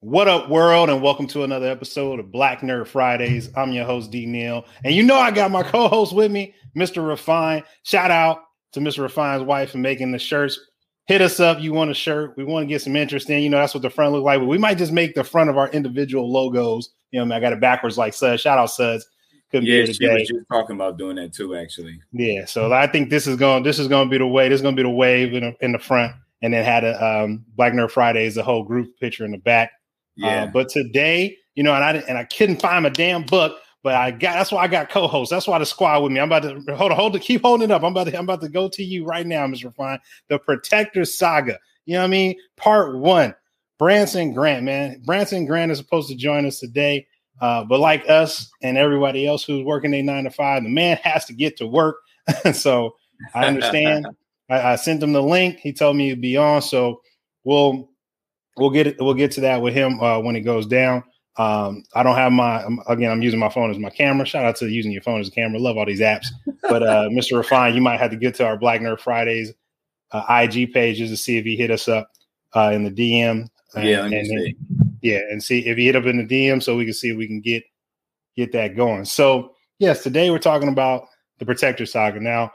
What up, world, and welcome to another episode of Black Nerd Fridays. I'm your host, D Neal, and you know I got my co-host with me, Mr. Refine. Shout out to Mr. Refine's wife for making the shirts. Hit us up. You want a shirt? We want to get some interest in. You know, that's what the front look like. But we might just make the front of our individual logos. You know, I got it backwards like Suds. Shout out Suds. Couldn't yeah, she was just talking about doing that too, actually. Yeah, so I think this is going. This is going to be the way. This is going to be the wave in the, in the front, and then had a um, Black Nerd Fridays, the whole group picture in the back. Yeah. Uh, but today, you know, and I and I couldn't find my damn book, but I got that's why I got co-hosts. That's why the squad with me. I'm about to hold on, hold to keep holding it up. I'm about to I'm about to go to you right now, Mr. Fine. The Protector Saga. You know what I mean? Part one. Branson Grant, man. Branson Grant is supposed to join us today. Uh, but like us and everybody else who's working a nine to five, the man has to get to work. so I understand. I, I, sent him the link. He told me he'd be on. So we'll we'll get it, we'll get to that with him uh, when it goes down. Um, I don't have my again. I'm using my phone as my camera. Shout out to using your phone as a camera. Love all these apps. But uh, Mr. Refine, you might have to get to our Black Nerd Fridays uh, IG pages to see if he hit us up uh, in the DM. yeah, and, and yeah, and see if he hit up in the DM so we can see if we can get get that going. So yes, today we're talking about the Protector Saga. Now,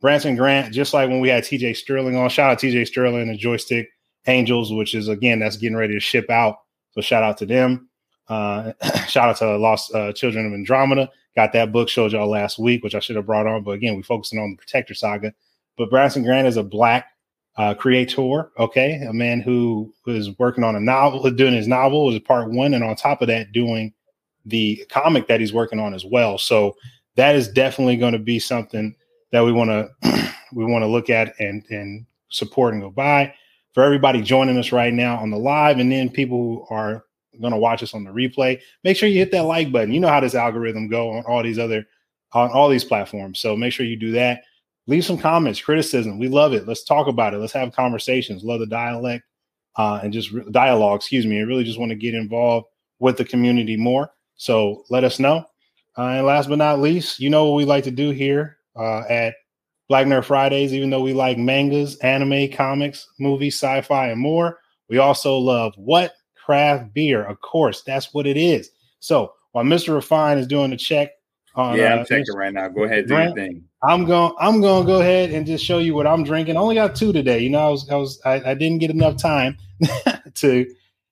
Branson Grant, just like when we had TJ Sterling on, shout out TJ Sterling and the Joystick Angels, which is again that's getting ready to ship out. So shout out to them. Uh, shout out to Lost uh, Children of Andromeda. Got that book showed y'all last week, which I should have brought on. But again, we're focusing on the Protector Saga. But Branson Grant is a black uh, creator. Okay, a man who is working on a novel, doing his novel is part one, and on top of that, doing the comic that he's working on as well. So that is definitely going to be something that we want to we want to look at and and support and go by for everybody joining us right now on the live, and then people who are going to watch us on the replay. Make sure you hit that like button. You know how this algorithm go on all these other on all these platforms. So make sure you do that. Leave some comments, criticism. We love it. Let's talk about it. Let's have conversations. Love the dialect uh, and just re- dialogue. Excuse me. I really just want to get involved with the community more. So let us know. Uh, and last but not least, you know what we like to do here uh, at Black Nerd Fridays, even though we like mangas, anime, comics, movies, sci fi, and more, we also love what? Craft beer. Of course, that's what it is. So while Mr. Refine is doing the check on, yeah, I'm uh, checking Mr. right now. Go ahead, do your thing. I'm going. I'm going to go ahead and just show you what I'm drinking. I only got two today. You know, I was, I was, I, I didn't get enough time to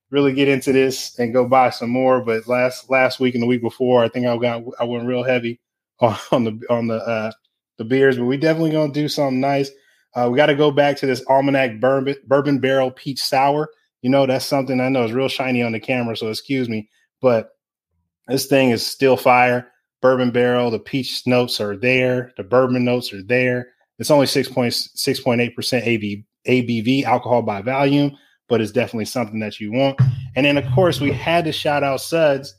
really get into this and go buy some more. But last last week and the week before, I think I got I went real heavy on, on the on the uh, the beers, but we definitely gonna do something nice. Uh, we got to go back to this almanac bourbon bourbon barrel peach sour. You know, that's something I know is real shiny on the camera, so excuse me, but this thing is still fire. Bourbon barrel, the peach notes are there, the bourbon notes are there. It's only 6.6.8% ABV, ABV alcohol by volume, but it's definitely something that you want. And then of course we had to shout out Suds.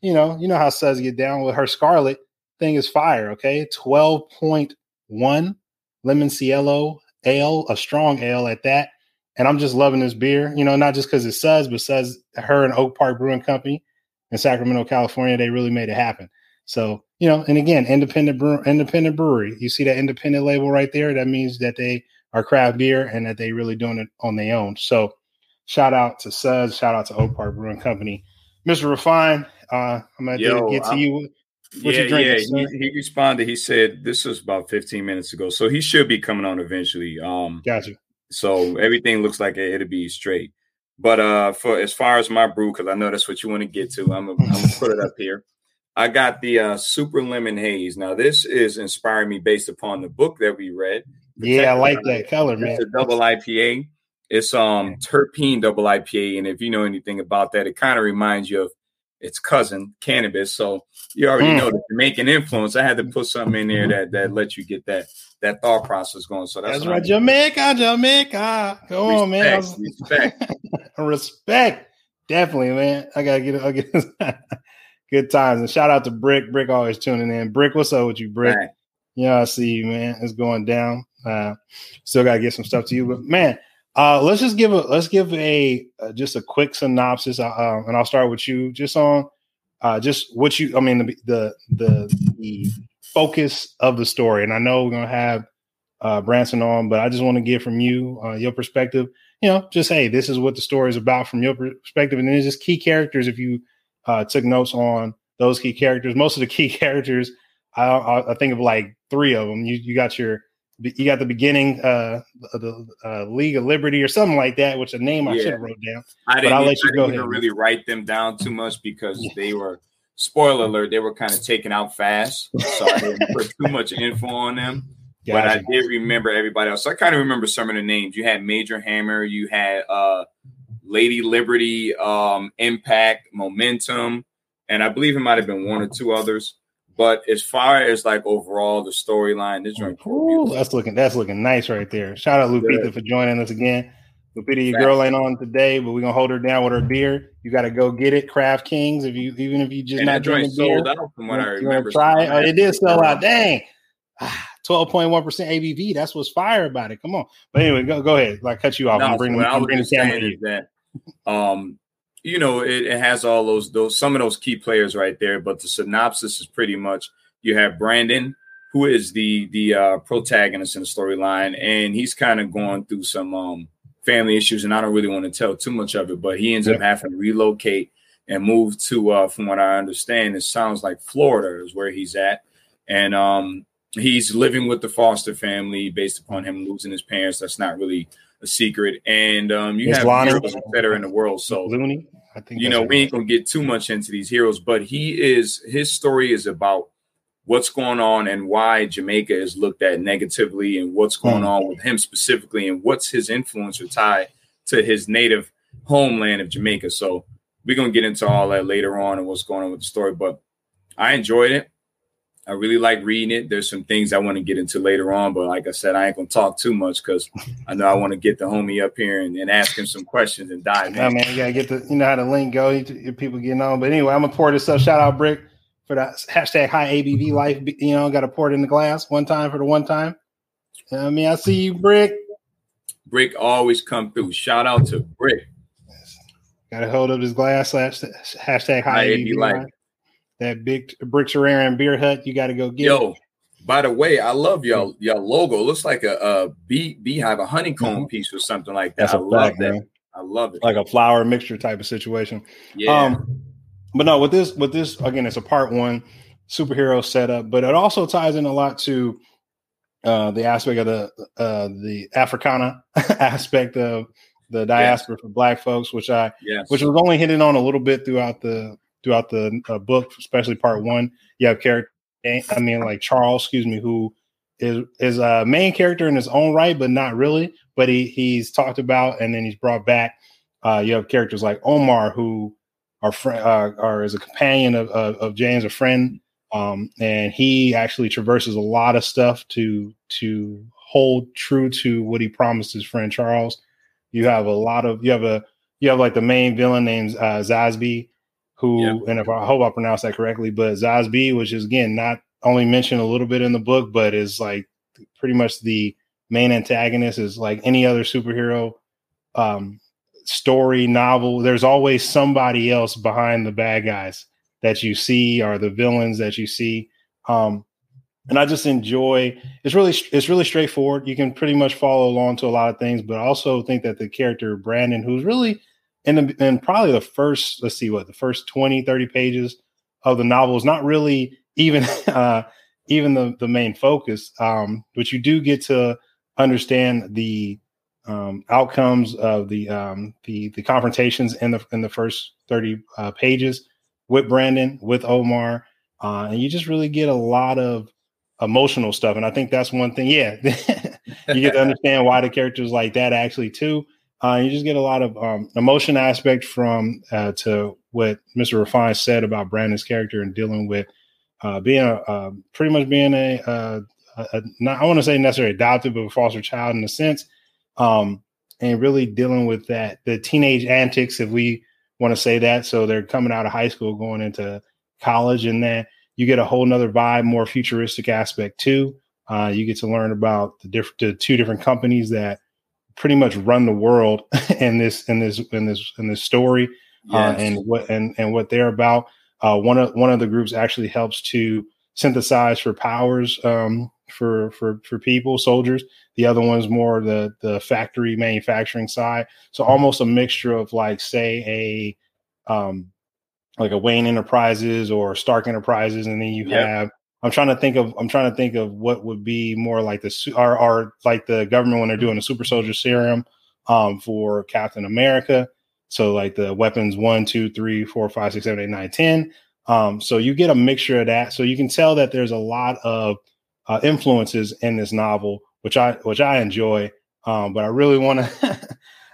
You know, you know how Suds get down with her Scarlet thing is fire. Okay, twelve point one limoncello ale, a strong ale at that. And I'm just loving this beer. You know, not just because it says, but says her and Oak Park Brewing Company in Sacramento, California, they really made it happen. So you know, and again, independent brew, independent brewery. You see that independent label right there. That means that they are craft beer and that they really doing it on their own. So shout out to Suds, shout out to Oak Park Brewing Company. Mr. Refine, uh, I'm gonna Yo, get to I'm, you what yeah, yeah. He, he, responded. He said this was about 15 minutes ago, so he should be coming on eventually. Um, gotcha. So everything looks like it, will be straight. But uh, for as far as my brew, because I know that's what you want to get to, I'm gonna, put it up here. I got the uh, Super Lemon Haze. Now this is inspiring me based upon the book that we read. Yeah, I like that color, man. It's a double IPA. It's um terpene double IPA, and if you know anything about that, it kind of reminds you of its cousin, cannabis. So you already mm. know the Jamaican influence. I had to put something in there that that lets you get that that thought process going. So that's, that's right, Jamaica, Jamaica. Go respect, on, man. Was... Respect, respect. Definitely, man. I gotta get. I get good times and shout out to Brick. Brick always tuning in. Brick, what's up with you, Brick? Right. Yeah, I see you, man. It's going down. Uh, still gotta get some stuff to you, but man, uh, let's just give a let's give a uh, just a quick synopsis, uh, uh, and I'll start with you. Just on uh, just what you, I mean, the, the the the focus of the story. And I know we're gonna have uh, Branson on, but I just want to get from you uh, your perspective. you know, just hey, this is what the story is about from your perspective, and then just key characters. If you took notes on those key characters, most of the key characters, I, I, I think of like three of them. You you got your you got the beginning uh the uh, League of Liberty or something like that, which a name I should have wrote down. I didn't, I'll let you I go didn't really write them down too much because yeah. they were spoiler alert, they were kind of taken out fast. So I didn't put too much info on them. Gotcha. But I did remember everybody else. So I kind of remember some of the names. You had Major Hammer, you had uh Lady Liberty, um, Impact, Momentum, and I believe it might have been one or two others. But as far as like overall the storyline, this joint Ooh, that's looking that's looking nice right there. Shout out Lupita Good. for joining us again. Lupita, your girl ain't on today, but we're gonna hold her down with her beer. You got to go get it, Craft Kings. If you even if you just and not drinking beer, sold out from what I remember. Try it. Oh, it did sell out. Dang, twelve point one percent ABV. That's what's fire about it. Come on. But anyway, go go ahead. Like cut you off. No, I'm bringing, I'm bringing the camera to you. That, um, you know, it, it, has all those those some of those key players right there. But the synopsis is pretty much you have Brandon, who is the the uh, protagonist in the storyline, and he's kind of going through some um, family issues, and I don't really want to tell too much of it. But he ends yeah. up having to relocate and move to, uh, from what I understand, it sounds like Florida is where he's at, and um, he's living with the foster family based upon him losing his parents. That's not really a secret, and um, you it's have heroes that are in the world. So Looney. I think you know we ain't gonna get too much into these heroes, but he is his story is about what's going on and why Jamaica is looked at negatively and what's going mm. on with him specifically and what's his influence or tie to his native homeland of Jamaica. So we're gonna get into all that later on and what's going on with the story. But I enjoyed it. I really like reading it. There's some things I want to get into later on, but like I said, I ain't gonna talk too much because I know I want to get the homie up here and, and ask him some questions and dive in. Yeah, man, you gotta get the you know how the link go. You, people getting on, but anyway, I'm gonna pour this up. Shout out Brick for that hashtag high ABV mm-hmm. life. You know, got to pour it in the glass one time for the one time. I mean, I see you, Brick. Brick always come through. Shout out to Brick. Got to hold up his glass. Slash, hashtag high, high ABV life that big bricks around beer hut. You got to go get. Yo, it. by the way, I love y'all Y'all logo. It looks like a, a bee beehive, a honeycomb mm-hmm. piece or something like that. That's I love fact, that. Man. I love it. Like a flower mixture type of situation. Yeah. Um, but no, with this, with this again, it's a part one superhero setup, but it also ties in a lot to uh, the aspect of the uh, the Africana aspect of the diaspora yes. for Black folks, which I yes. which was only hitting on a little bit throughout the throughout the uh, book, especially part one. You have character, I mean, like Charles, excuse me, who is is a main character in his own right, but not really. But he he's talked about and then he's brought back. Uh, you have characters like Omar, who are friend, uh, are as a companion of, of, of James, a friend, um, and he actually traverses a lot of stuff to to hold true to what he promised his friend Charles. You have a lot of you have a you have like the main villain named uh, Zasby, who, yep. and if I hope I pronounced that correctly, but Zasby, which is again not only mentioned a little bit in the book, but is like pretty much the main antagonist, is like any other superhero um, story, novel. There's always somebody else behind the bad guys that you see or the villains that you see. Um, and I just enjoy it's really it's really straightforward. You can pretty much follow along to a lot of things, but I also think that the character Brandon, who's really the probably the first let's see what the first 20 30 pages of the novel is not really even uh even the the main focus um but you do get to understand the um outcomes of the um the the confrontations in the in the first 30 uh, pages with Brandon with Omar uh and you just really get a lot of emotional stuff. And I think that's one thing yeah you get to understand why the characters like that actually too uh, you just get a lot of um, emotion aspect from uh, to what Mr. Refine said about Brandon's character and dealing with uh, being a pretty much being a, a, a not I want to say necessarily adopted but a foster child in a sense, um, and really dealing with that the teenage antics if we want to say that. So they're coming out of high school, going into college, and then you get a whole nother vibe, more futuristic aspect too. Uh, you get to learn about the different the two different companies that pretty much run the world in this in this in this in this story uh, yes. uh, and what and and what they're about. Uh, one of one of the groups actually helps to synthesize for powers um, for for for people, soldiers. The other one's more the the factory manufacturing side. So almost a mixture of like say a um like a Wayne Enterprises or Stark Enterprises, and then you yep. have. I'm trying to think of. I'm trying to think of what would be more like the or, or like the government when they're doing the super soldier serum um, for Captain America. So like the weapons one, two, three, four, five, six, seven, eight, nine, ten. Um, so you get a mixture of that. So you can tell that there's a lot of uh, influences in this novel, which I which I enjoy. Um, but I really want to.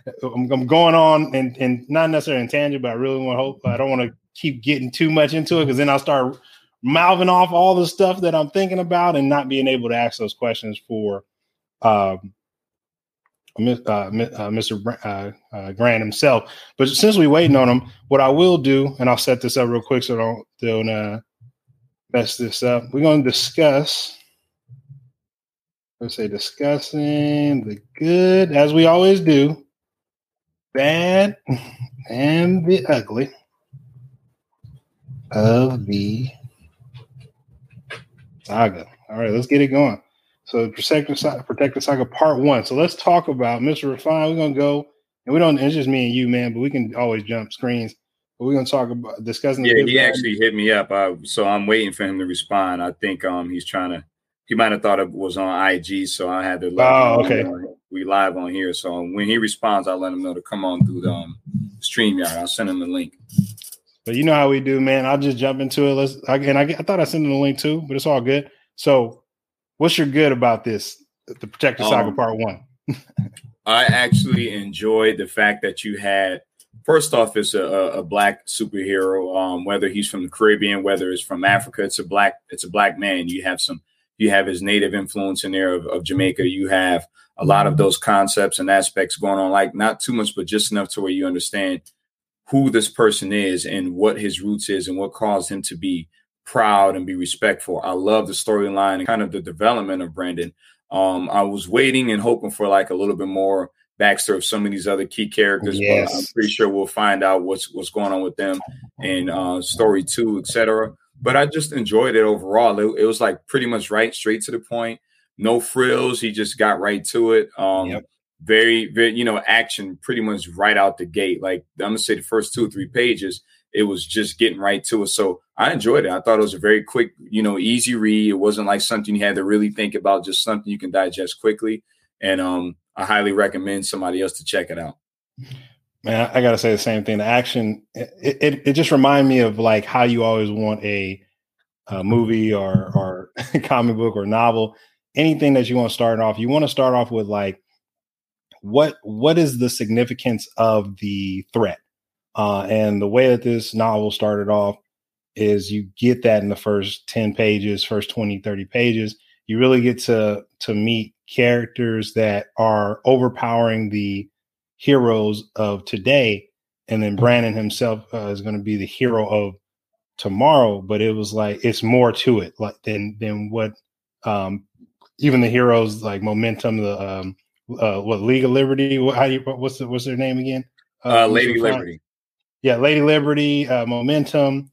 I'm, I'm, going on and, and not necessarily in tangent, but I really want to hope. I don't want to keep getting too much into it because then I'll start mouthing off all the stuff that I'm thinking about and not being able to ask those questions for um, uh, uh, Mr. Uh, uh, Grant himself. But since we're waiting on him, what I will do, and I'll set this up real quick so don't don't uh, mess this up. We're going to discuss. Let's say discussing the good, as we always do, bad, and the ugly of the saga. All right, let's get it going. So Protective Protector Protector Saga Part One. So let's talk about Mr. Refine. We're gonna go, and we don't. It's just me and you, man. But we can always jump screens. But we're gonna talk about discussing. Yeah, he actually hit me up. I, so I'm waiting for him to respond. I think um he's trying to. He might have thought it was on IG, so I had to. oh, okay. We live on here, so when he responds, I'll let him know to come on through the um, StreamYard. I'll send him the link. But you know how we do, man. I'll just jump into it. Let's again. I, I thought I sent him the link too, but it's all good. So What's your good about this? The Protector Saga um, Part One. I actually enjoyed the fact that you had first off, it's a, a black superhero. Um, whether he's from the Caribbean, whether it's from Africa, it's a black it's a black man. You have some you have his native influence in there of, of Jamaica. You have a lot of those concepts and aspects going on, like not too much, but just enough to where you understand who this person is and what his roots is and what caused him to be proud and be respectful. I love the storyline and kind of the development of Brandon. Um, I was waiting and hoping for like a little bit more backstory of some of these other key characters, yes. but I'm pretty sure we'll find out what's what's going on with them in uh, story two, etc. But I just enjoyed it overall. It, it, was like pretty much right, straight to the point, no frills. He just got right to it. Um, yep. Very, very, you know, action pretty much right out the gate. Like I'm gonna say, the first two or three pages, it was just getting right to it. So I enjoyed it. I thought it was a very quick, you know, easy read. It wasn't like something you had to really think about, just something you can digest quickly. And um, I highly recommend somebody else to check it out. Man, I gotta say the same thing. The action, it, it, it just reminded me of like how you always want a, a movie or or comic book or novel, anything that you want to start off. You want to start off with like what what is the significance of the threat uh, and the way that this novel started off is you get that in the first 10 pages, first 20, 30 pages. You really get to to meet characters that are overpowering the heroes of today. And then Brandon himself uh, is going to be the hero of tomorrow. But it was like it's more to it, like than than what um, even the heroes like Momentum, the um, uh, what League of Liberty, what, how you, what's the, what's their name again? Uh, uh Lady Liberty yeah, Lady Liberty, uh, Momentum,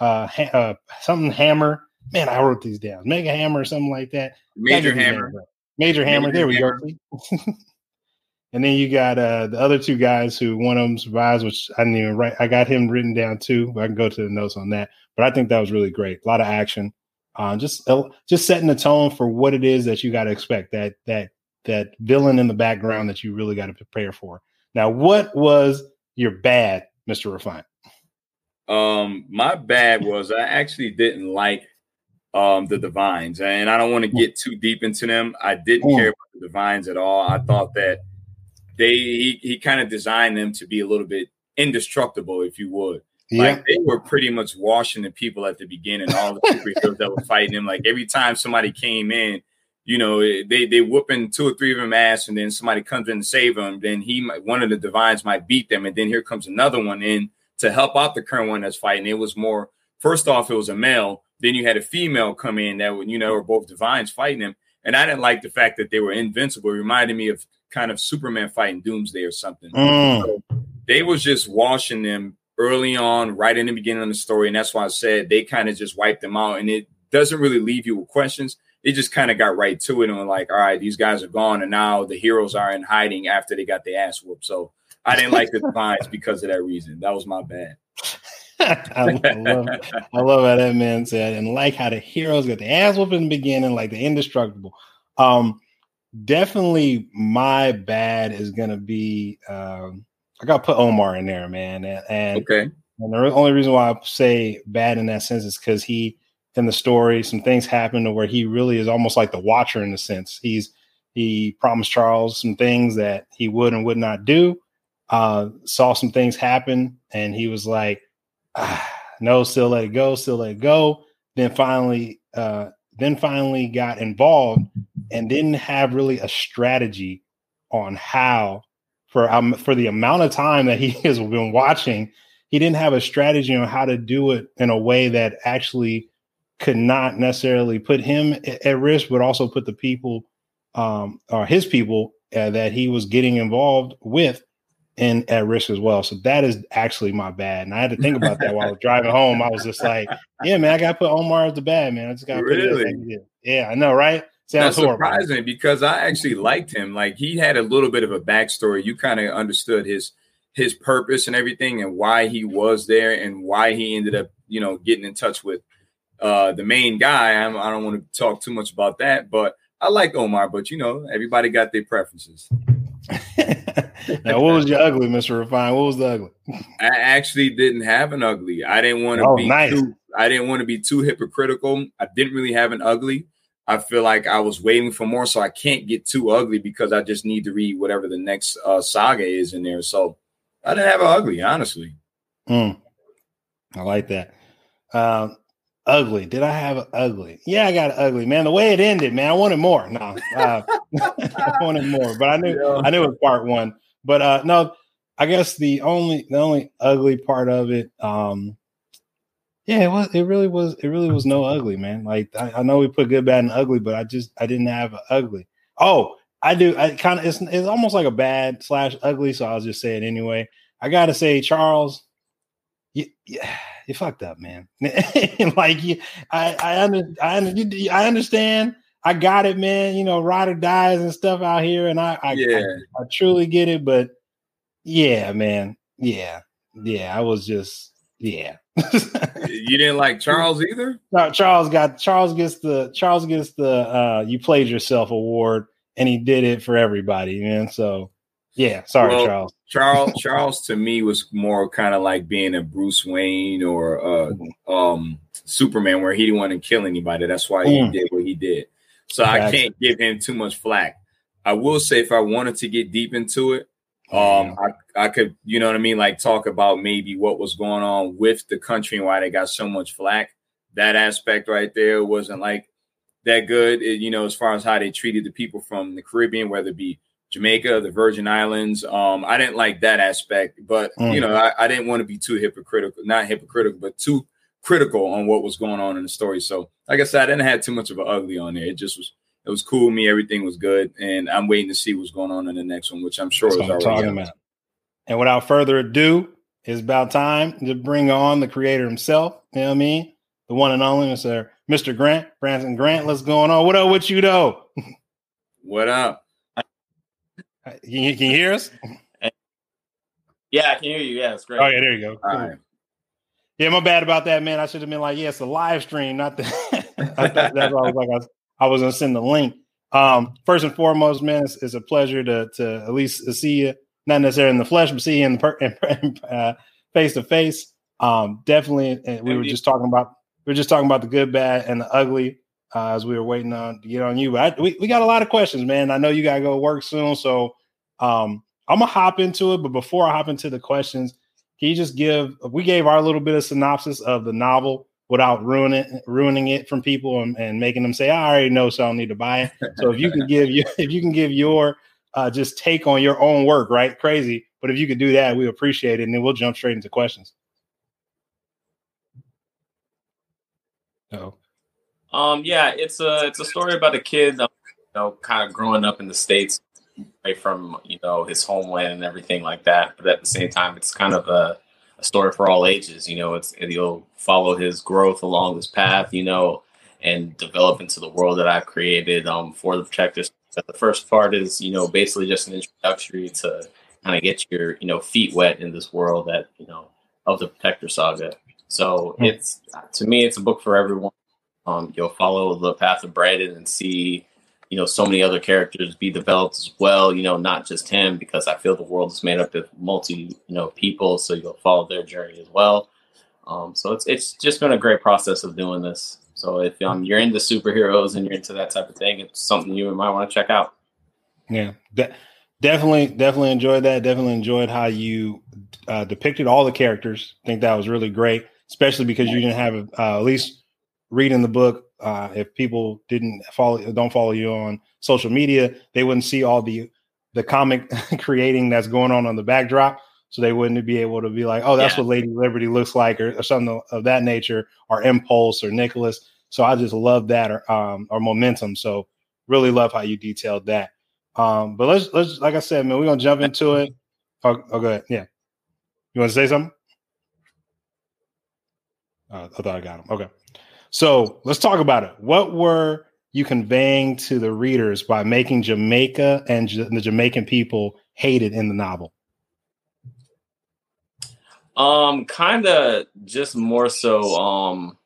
uh, ha- uh, something Hammer. Man, I wrote these down. Mega Hammer, or something like that. Major Hammer. Major Hammer. Major there we Hammer. go. and then you got uh, the other two guys who one of them survives, which I didn't even write. I got him written down too. I can go to the notes on that. But I think that was really great. A lot of action. Uh, just uh, just setting the tone for what it is that you got to expect. That that that villain in the background that you really got to prepare for. Now, what was your bad Mr. Refine? Um, my bad was I actually didn't like um the divines, and I don't want to get too deep into them. I didn't care about the divines at all. I thought that they he, he kind of designed them to be a little bit indestructible, if you would. Yeah. Like they were pretty much washing the people at the beginning, all the superheroes that were fighting them. Like every time somebody came in, you know, they they whooping two or three of them ass, and then somebody comes in to save them. Then he might, one of the divines might beat them, and then here comes another one in to help out the current one that's fighting. It was more first off, it was a male. Then you had a female come in that would you know were both divines fighting him, and I didn't like the fact that they were invincible. It reminded me of kind of Superman fighting Doomsday or something. Mm. So they was just washing them early on, right in the beginning of the story, and that's why I said they kind of just wiped them out, and it doesn't really leave you with questions it just kind of got right to it and like, all right, these guys are gone, and now the heroes are in hiding after they got their ass whooped. So I didn't like the divines because of that reason. That was my bad. I, I, love, I love how that man said, and like how the heroes got the ass whooped in the beginning, like the indestructible. Um, definitely my bad is gonna be um, I gotta put Omar in there, man. And, and okay. And the only reason why I say bad in that sense is because he in the story, some things happen to where he really is almost like the watcher in a sense. He's he promised Charles some things that he would and would not do. Uh, saw some things happen, and he was like, ah, "No, still let it go, still let it go." Then finally, uh, then finally got involved and didn't have really a strategy on how for um, for the amount of time that he has been watching, he didn't have a strategy on how to do it in a way that actually could not necessarily put him at risk, but also put the people um, or his people uh, that he was getting involved with in at risk as well. So that is actually my bad. And I had to think about that while I was driving home. I was just like, yeah, man, I got to put Omar as the bad man. I just got to really? Yeah, I know, right? Sounds That's surprising because I actually liked him. Like he had a little bit of a backstory. You kind of understood his his purpose and everything and why he was there and why he ended up, you know, getting in touch with uh, the main guy. I'm, I do not want to talk too much about that, but I like Omar. But you know, everybody got their preferences. now, what was your ugly, Mister Refine? What was the ugly? I actually didn't have an ugly. I didn't want to oh, be. Nice. Too, I didn't want to be too hypocritical. I didn't really have an ugly. I feel like I was waiting for more, so I can't get too ugly because I just need to read whatever the next uh, saga is in there. So I didn't have an ugly, honestly. Mm. I like that. Um, ugly. Did I have an ugly? Yeah, I got ugly, man. The way it ended, man, I wanted more. No, uh, I wanted more, but I knew yeah. I knew it was part one. But uh, no, I guess the only the only ugly part of it, um, yeah, it was it really was it really was no ugly, man. Like I, I know we put good, bad, and ugly, but I just I didn't have an ugly. Oh, I do. I kind of it's it's almost like a bad slash ugly, so I'll just say it anyway. I gotta say, Charles, yeah you fucked up, man. like you, I, I, under, I, under, I understand. I got it, man. You know, rider dies and stuff out here, and I, I, yeah. I, I truly get it. But yeah, man, yeah, yeah. I was just, yeah. you didn't like Charles either. No, Charles got Charles gets the Charles gets the uh you played yourself award, and he did it for everybody, man. So yeah, sorry, well, Charles. Charles Charles to me was more kind of like being a Bruce Wayne or uh, mm-hmm. um, Superman, where he didn't want to kill anybody. That's why he mm. did what he did. So I can't give him too much flack. I will say if I wanted to get deep into it, um, I, I could, you know what I mean, like talk about maybe what was going on with the country and why they got so much flack. That aspect right there wasn't like that good, it, you know, as far as how they treated the people from the Caribbean, whether it be Jamaica, the Virgin Islands. Um, I didn't like that aspect, but mm. you know, I, I didn't want to be too hypocritical, not hypocritical, but too critical on what was going on in the story. So, like I said, I didn't have too much of an ugly on there. It just was, it was cool. Me, everything was good, and I'm waiting to see what's going on in the next one, which I'm sure That's is already. About. And without further ado, it's about time to bring on the creator himself. You know what I mean? The one and only Mr. Mr. Grant, Branson Grant. What's going on? What up with you though? What up? Can you, can you hear us? Yeah, I can hear you. Yeah, it's great. Oh, yeah, there you go. Cool. Right. Yeah, my bad about that, man. I should have been like, yeah, it's a live stream, not the. that's why I was like, I was, I was gonna send the link. Um, first and foremost, man, it's, it's, a pleasure to to at least see you, not necessarily in the flesh, but see you in the per, face to face. Um, definitely, and we were just talking about we were just talking about the good, bad, and the ugly uh, as we were waiting on to get on you. But I, we, we got a lot of questions, man. I know you got to go work soon. So um, I'm going to hop into it. But before I hop into the questions, can you just give, we gave our little bit of synopsis of the novel without ruining ruining it from people and, and making them say, I already know, so I don't need to buy it. So if you can give you, if you can give your uh, just take on your own work, right? Crazy. But if you could do that, we appreciate it. And then we'll jump straight into questions. Oh. Um, yeah, it's a it's a story about a kid, um, you know, kind of growing up in the states, away from you know his homeland and everything like that. But at the same time, it's kind of a, a story for all ages. You know, it's you'll follow his growth along this path. You know, and develop into the world that I've created um, for the protectors. But the first part is, you know, basically just an introductory to kind of get your, you know, feet wet in this world that, you know, of the Protector Saga. So mm-hmm. it's to me, it's a book for everyone. Um, you'll follow the path of Brandon and see, you know, so many other characters be developed as well. You know, not just him, because I feel the world is made up of multi, you know, people. So you'll follow their journey as well. Um, so it's it's just been a great process of doing this. So if um, you're into superheroes and you're into that type of thing, it's something you might want to check out. Yeah, de- definitely, definitely enjoyed that. Definitely enjoyed how you uh, depicted all the characters. I think that was really great, especially because you didn't have uh, at least reading the book. Uh, if people didn't follow, don't follow you on social media, they wouldn't see all the the comic creating that's going on on the backdrop so they wouldn't be able to be like, oh, that's yeah. what Lady Liberty looks like, or, or, something of that nature, or Impulse or Nicholas. So I just love that, or um, or momentum. So really love how you detailed that. Um, but let's let's like I said, man, we're gonna jump into it. Oh, oh go ahead. Yeah, you want to say something? Uh, I thought I got him. Okay, so let's talk about it. What were you conveying to the readers by making Jamaica and J- the Jamaican people hated in the novel? Um, kind of just more so um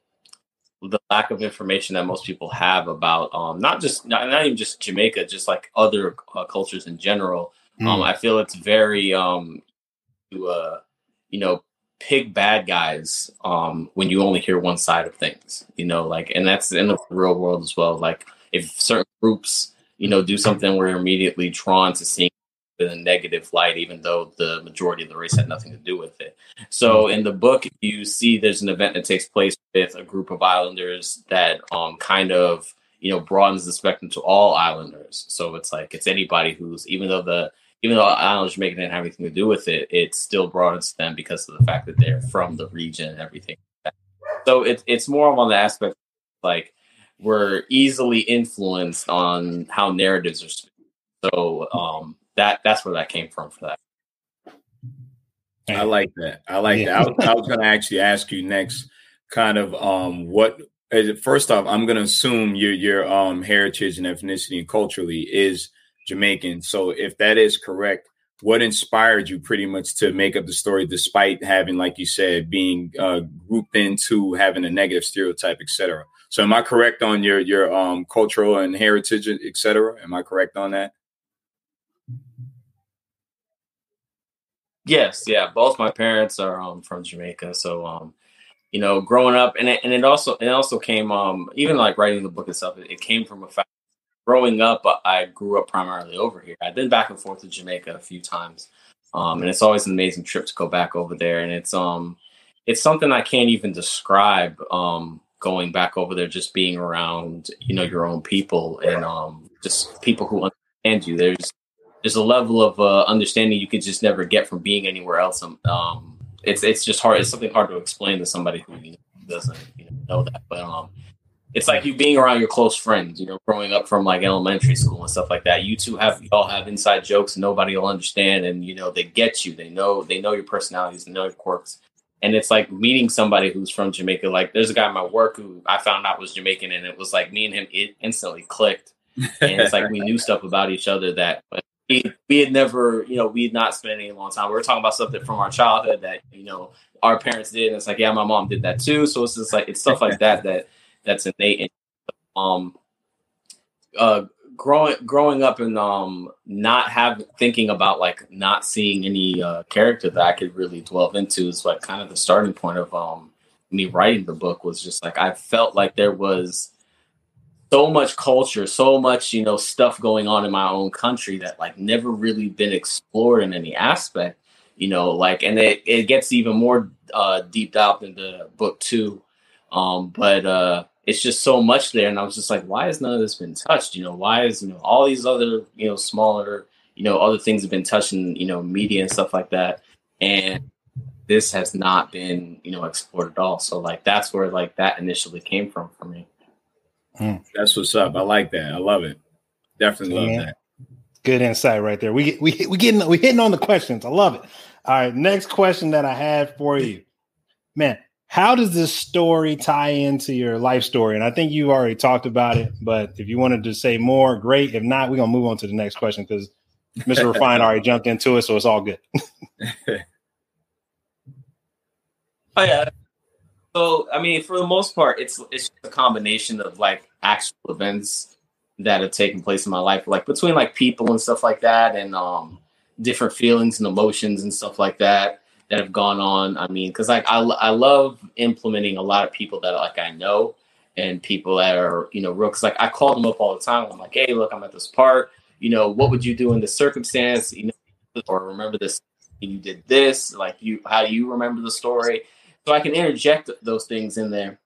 the lack of information that most people have about um not just not, not even just Jamaica, just like other uh, cultures in general. Mm. Um, I feel it's very um to uh you know pick bad guys um when you only hear one side of things, you know, like and that's in the real world as well. Like if certain groups you know do something, we're immediately drawn to seeing in a negative light, even though the majority of the race had nothing to do with it. So mm-hmm. in the book, you see there's an event that takes place with a group of islanders that um, kind of you know broadens the spectrum to all islanders. So it's like it's anybody who's even though the even though islanders Jamaica didn't have anything to do with it, it still broadens them because of the fact that they're from the region and everything. So it's it's more on the aspect like we're easily influenced on how narratives are. So um, that that's where that came from for that. I like that. I like yeah. that. I was, I was going to actually ask you next, kind of um, what. First off, I'm going to assume your your um, heritage and ethnicity and culturally is Jamaican. So if that is correct, what inspired you pretty much to make up the story, despite having, like you said, being uh, grouped into having a negative stereotype, etc. So am I correct on your your um, cultural and heritage, etc.? Am I correct on that? Yes, yeah. Both my parents are um, from Jamaica, so um, you know, growing up, and it, and it also it also came um, even like writing the book itself, it, it came from a fact. Growing up, I grew up primarily over here. I've been back and forth to Jamaica a few times, um, and it's always an amazing trip to go back over there. And it's um, it's something I can't even describe. Um, going back over there, just being around, you know, your own people and um, just people who understand you. There's there's a level of uh, understanding you could just never get from being anywhere else. Um, um, it's it's just hard. It's something hard to explain to somebody who doesn't you know, know that. But um, it's like you being around your close friends. You know, growing up from like elementary school and stuff like that. You two have you all have inside jokes, nobody will understand. And you know, they get you. They know they know your personalities. They know your quirks. And it's like meeting somebody who's from Jamaica. Like there's a guy at my work who I found out was Jamaican, and it was like me and him it instantly clicked. and it's like we knew stuff about each other that we, we had never, you know, we had not spent any long time. We were talking about something from our childhood that, you know, our parents did. And it's like, yeah, my mom did that too. So it's just like, it's stuff like that, that that's innate. Um, uh, growing, growing up and, um, not have thinking about like not seeing any, uh, character that I could really delve into is like kind of the starting point of, um, me writing the book was just like, I felt like there was, so much culture, so much, you know, stuff going on in my own country that like never really been explored in any aspect, you know, like, and it, it gets even more uh, deep dive into book two. Um, but uh, it's just so much there. And I was just like, why has none of this been touched? You know, why is, you know, all these other, you know, smaller, you know, other things have been touched in, you know, media and stuff like that. And this has not been, you know, explored at all. So like, that's where like that initially came from for me. Mm. That's what's up. I like that. I love it. Definitely love yeah. that. Good insight right there. We we we getting we hitting on the questions. I love it. All right, next question that I had for you, man. How does this story tie into your life story? And I think you already talked about it, but if you wanted to say more, great. If not, we're gonna move on to the next question because Mr. Refine already jumped into it, so it's all good. oh yeah. So I mean, for the most part, it's it's a combination of like actual events that have taken place in my life, like between like people and stuff like that, and um different feelings and emotions and stuff like that that have gone on. I mean, because like I, I love implementing a lot of people that like I know and people that are you know real. Because like I call them up all the time. I'm like, hey, look, I'm at this part. You know, what would you do in this circumstance? You know, or remember this? You did this. Like you, how do you remember the story? So I can interject those things in there.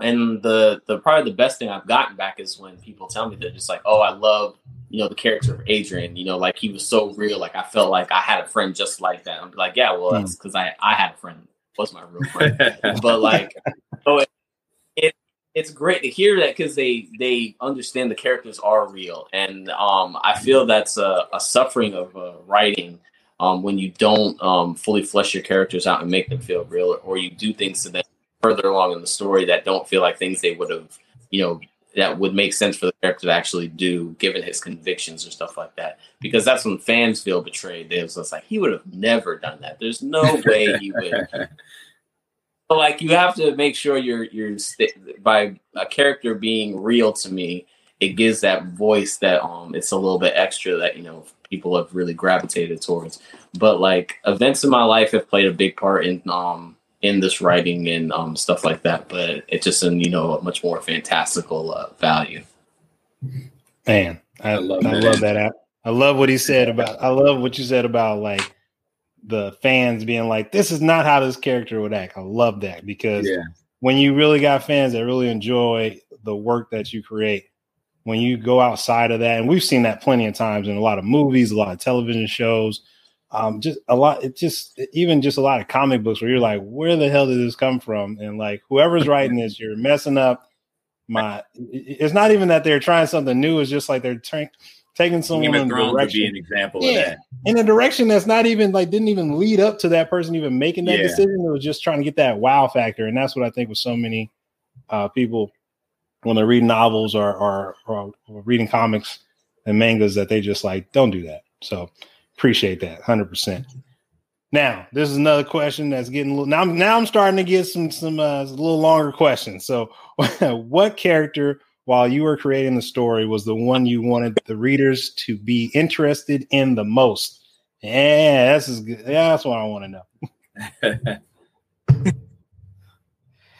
And the the probably the best thing I've gotten back is when people tell me they're just like, oh, I love you know, the character of Adrian, you know, like he was so real. Like I felt like I had a friend just like that. I'm like, yeah, well, that's because hmm. I, I had a friend, was my real friend. but like, so it, it, it's great to hear that because they they understand the characters are real, and um, I feel that's a, a suffering of uh, writing um, when you don't um, fully flesh your characters out and make them feel real, or you do things to them further along in the story that don't feel like things they would have, you know, that would make sense for the character to actually do, given his convictions or stuff like that. Because that's when fans feel betrayed. It was just like he would have never done that. There's no way he would. but like you have to make sure you're you're st- by a character being real to me. It gives that voice that um it's a little bit extra that you know people have really gravitated towards. But like events in my life have played a big part in um in this writing and um, stuff like that, but it's just in you know a much more fantastical uh, value. Man, I, I love, I love that. I love what he said about. I love what you said about like the fans being like, "This is not how this character would act." I love that because yeah. when you really got fans that really enjoy the work that you create, when you go outside of that, and we've seen that plenty of times in a lot of movies, a lot of television shows, um, just a lot. It just even just a lot of comic books where you're like, where the hell did this come from? And like whoever's writing this, you're messing up my. It's not even that they're trying something new. It's just like they're taking someone in direction. an example yeah, in a direction that's not even like didn't even lead up to that person even making that yeah. decision. It was just trying to get that wow factor, and that's what I think with so many uh, people when they're reading novels or, or, or reading comics and mangas that they just like don't do that. So Appreciate that, hundred percent. Now, this is another question that's getting a little, now. Now I'm starting to get some some uh, a little longer questions. So, what character, while you were creating the story, was the one you wanted the readers to be interested in the most? Yeah, this is good. Yeah, that's what I want to know.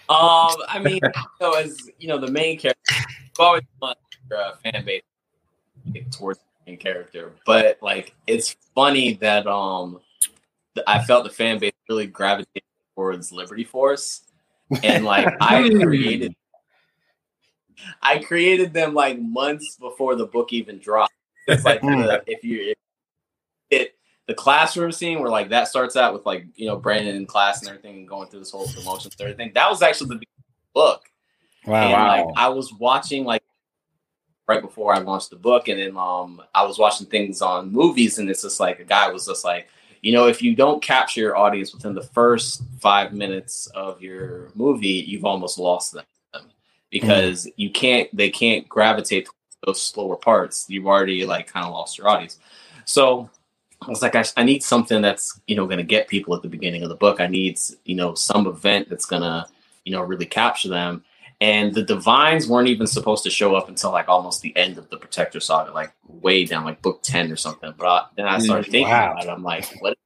um, I mean, so as you know, the main character, always want uh, fan base towards main character. But like it's funny that um I felt the fan base really gravitated towards Liberty Force. And like I created I created them like months before the book even dropped. It's like the, if you if it the classroom scene where like that starts out with like you know Brandon in class and everything and going through this whole promotion and everything. That was actually the book. Wow. And like I was watching like right before I launched the book, and then um, I was watching things on movies, and it's just like a guy was just like, you know, if you don't capture your audience within the first five minutes of your movie, you've almost lost them because mm. you can't, they can't gravitate to those slower parts. You've already like kind of lost your audience. So I was like, I, I need something that's you know going to get people at the beginning of the book. I need you know some event that's going to you know really capture them and the divines weren't even supposed to show up until like almost the end of the protector saga like way down like book 10 or something. But I, then i started mm, thinking wow. about it. I'm like what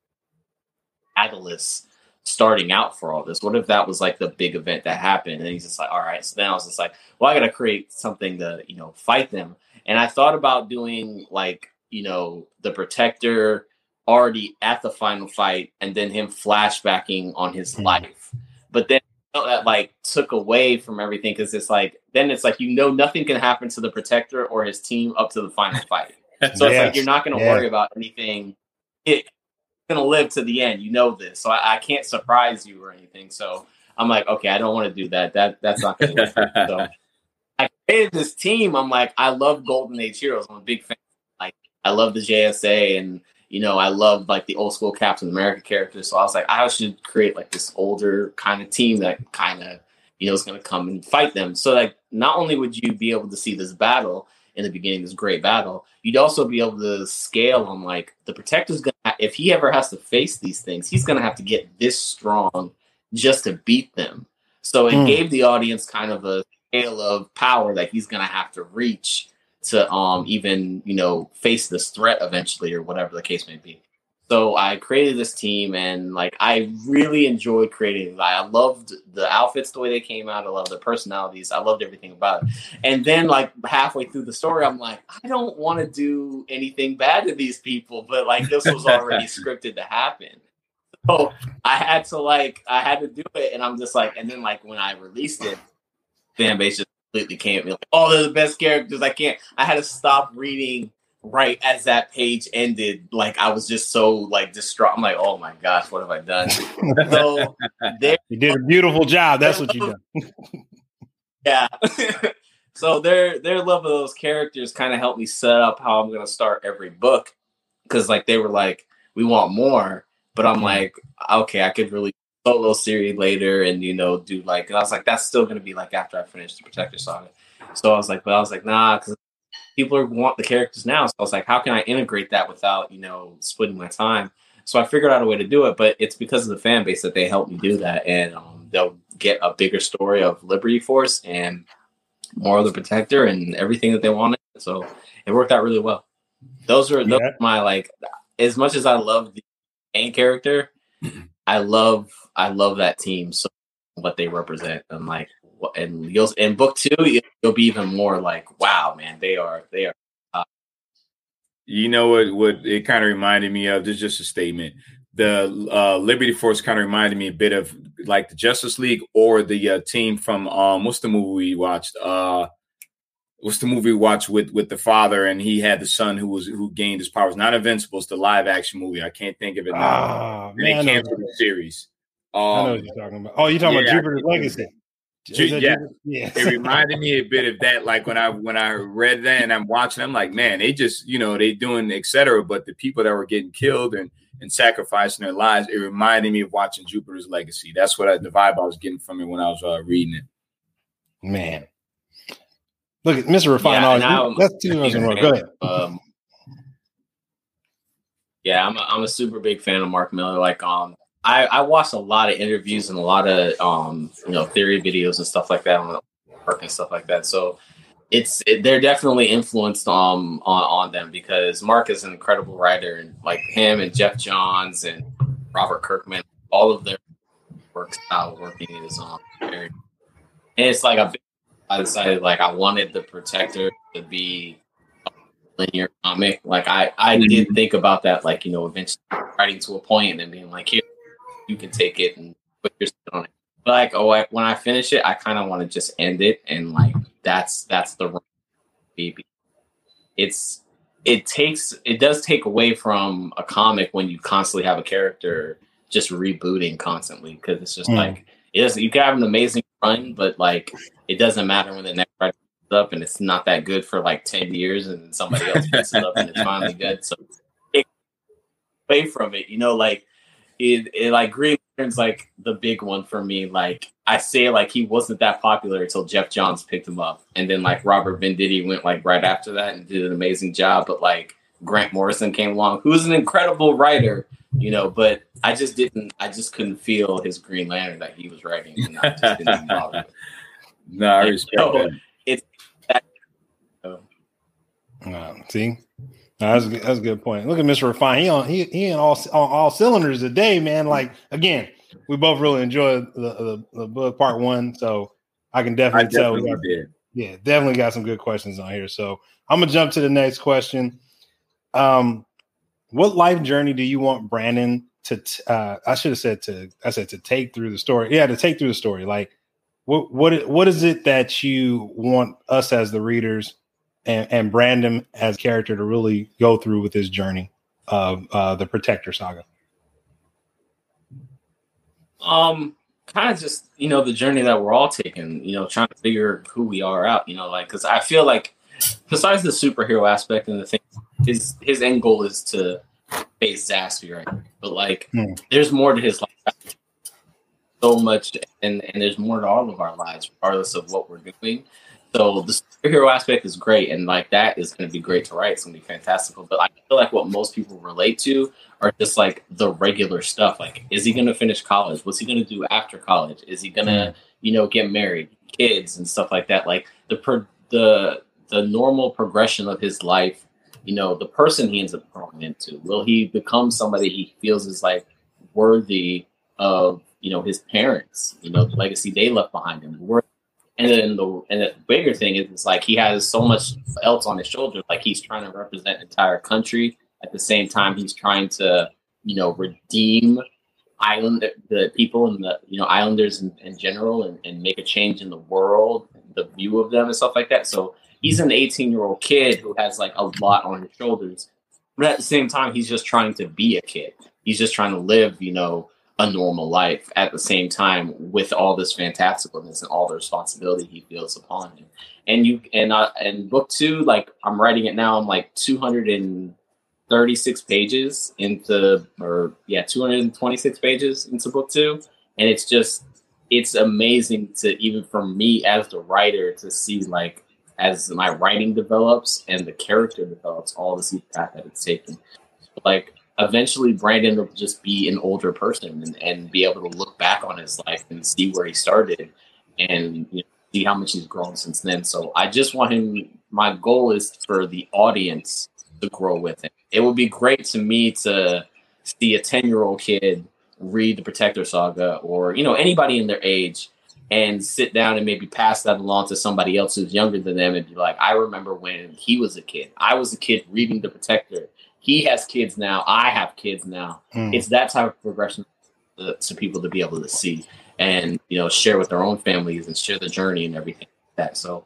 catalyst starting out for all this? What if that was like the big event that happened? And he's just like all right. So then i was just like well i gotta create something to you know fight them. And i thought about doing like you know the protector already at the final fight and then him flashbacking on his mm-hmm. life. But then that like took away from everything because it's like then it's like you know nothing can happen to the protector or his team up to the final fight. So yes. it's like you're not going to yeah. worry about anything. It's going to live to the end. You know this, so I, I, can't surprise you or anything. So I'm like, okay, I don't want to do that. That that's not going to. so I created this team. I'm like, I love Golden Age heroes. I'm a big fan. Like I love the JSA and you know, I love like the old school Captain America characters. So I was like, I should create like this older kind of team that kind of, you know, is going to come and fight them. So like, not only would you be able to see this battle in the beginning, this great battle, you'd also be able to scale on like the protector's going to, if he ever has to face these things, he's going to have to get this strong just to beat them. So it mm. gave the audience kind of a scale of power that he's going to have to reach to um even you know face this threat eventually or whatever the case may be. So I created this team and like I really enjoyed creating. I loved the outfits the way they came out. I loved the personalities. I loved everything about it. And then like halfway through the story, I'm like, I don't want to do anything bad to these people, but like this was already scripted to happen. So I had to like I had to do it, and I'm just like, and then like when I released it, fan base just completely came like, oh, they're the best characters. I can't. I had to stop reading right as that page ended. Like I was just so like distraught. I'm like, oh my gosh, what have I done? so you did a beautiful job. That's what you done. yeah. so their their love of those characters kind of helped me set up how I'm gonna start every book. Cause like they were like, we want more. But I'm mm-hmm. like, okay, I could really solo series later and you know do like and I was like that's still gonna be like after I finish the Protector Saga. So I was like, but I was like, nah, because people are, want the characters now. So I was like, how can I integrate that without you know splitting my time? So I figured out a way to do it, but it's because of the fan base that they helped me do that, and um, they'll get a bigger story of Liberty Force and more of the Protector and everything that they wanted. So it worked out really well. Those are, those are my like as much as I love the main character, I love I love that team so what they represent and like and you'll in book two you'll be even more like wow man they are they are uh, you know what what it kind of reminded me of? This is just a statement. The uh, liberty force kind of reminded me a bit of like the justice league or the uh, team from um what's the movie we watched? Uh what's the movie we watched with with the father and he had the son who was who gained his powers not invincible it's the live action movie i can't think of it now oh, man, they canceled the series um, I know what you're talking about. Oh, you're talking yeah, about Jupiter's Legacy. yeah. yeah. it reminded me a bit of that. Like when I when I read that and I'm watching, I'm like, man, they just you know they doing etc. But the people that were getting killed and and sacrificing their lives, it reminded me of watching Jupiter's Legacy. That's what I, the vibe I was getting from it when I was uh, reading it. Man, look at Mr. Refine. Yeah, that's two years in a row. Go ahead. Um, yeah, I'm a, I'm a super big fan of Mark Millar. Like, um, I, I watched a lot of interviews and a lot of um, you know theory videos and stuff like that on the work and stuff like that. So it's it, they're definitely influenced um, on on them because Mark is an incredible writer and like him and Geoff Johns and Robert Kirkman, all of their work style working is um very, and it's like a I decided like I wanted the Protector to be linear comic. Like I I did mm-hmm. think about that like you know eventually writing to a point and then being like here you can take it and put your spin on it. But like, oh, I, when I finish it, I kind of want to just end it, and like that's that's the wrong baby. It's it takes it does take away from a comic when you constantly have a character just rebooting constantly because it's just mm. like it is. You can have an amazing run, but like it doesn't matter when the next writer up and it's not that good for like 10 years and somebody else picks it up and it's finally good. So it, away from it, you know, like it, it like Green Lantern's like the big one for me. Like I say, like he wasn't that popular until Geoff Johns picked him up, and then like Robert Venditti went like right after that and did an amazing job. But like Grant Morrison came along, who's an incredible writer, you know. But I just didn't, I just couldn't feel his Green Lantern that he was writing. No, I respect so, that. It's that, uh, see, that's a, good, that's a good point. Look at Mr. Refine. He on he he in all on all cylinders today, man. Like again, we both really enjoyed the, the, the book part one, so I can definitely, I definitely tell. We got, yeah, definitely got some good questions on here. So I'm gonna jump to the next question. Um, what life journey do you want Brandon to? T- uh, I should have said to. I said to take through the story. Yeah, to take through the story. Like, what what what is it that you want us as the readers and, and Brandon as character to really go through with his journey of uh, the Protector saga? Um, kind of just you know the journey that we're all taking. You know, trying to figure who we are out. You know, like because I feel like besides the superhero aspect and the thing, his his end goal is to face Zaxby right but like hmm. there's more to his life. So much, and and there's more to all of our lives, regardless of what we're doing. So the superhero aspect is great, and like that is going to be great to write. It's going to be fantastical. But I feel like what most people relate to are just like the regular stuff. Like, is he going to finish college? What's he going to do after college? Is he going to, mm. you know, get married, kids, and stuff like that? Like the per- the the normal progression of his life. You know, the person he ends up growing into. Will he become somebody he feels is like worthy of you know his parents? You know, the legacy they left behind him. And then the and the bigger thing is, like he has so much else on his shoulders. Like he's trying to represent entire country. At the same time, he's trying to, you know, redeem island the people and the you know islanders in, in general and, and make a change in the world, the view of them and stuff like that. So he's an 18 year old kid who has like a lot on his shoulders. But at the same time, he's just trying to be a kid. He's just trying to live, you know, a normal life at the same time with all this fantasticalness and all the responsibility he feels upon him. And you and uh, and book two, like I'm writing it now. I'm like 236 pages into, or yeah, 226 pages into book two, and it's just it's amazing to even for me as the writer to see like as my writing develops and the character develops, all the path that it's taken. Like eventually Brandon will just be an older person and, and be able to look back on his life and see where he started and you know, see how much he's grown since then. So I just want him. My goal is for the audience to grow with him. It would be great to me to see a ten year old kid read the Protector Saga or you know anybody in their age and sit down and maybe pass that along to somebody else who's younger than them and be like, I remember when he was a kid. I was a kid reading the Protector he has kids now. I have kids now. Mm. It's that type of progression to, people to be able to see and you know share with their own families and share the journey and everything like that. So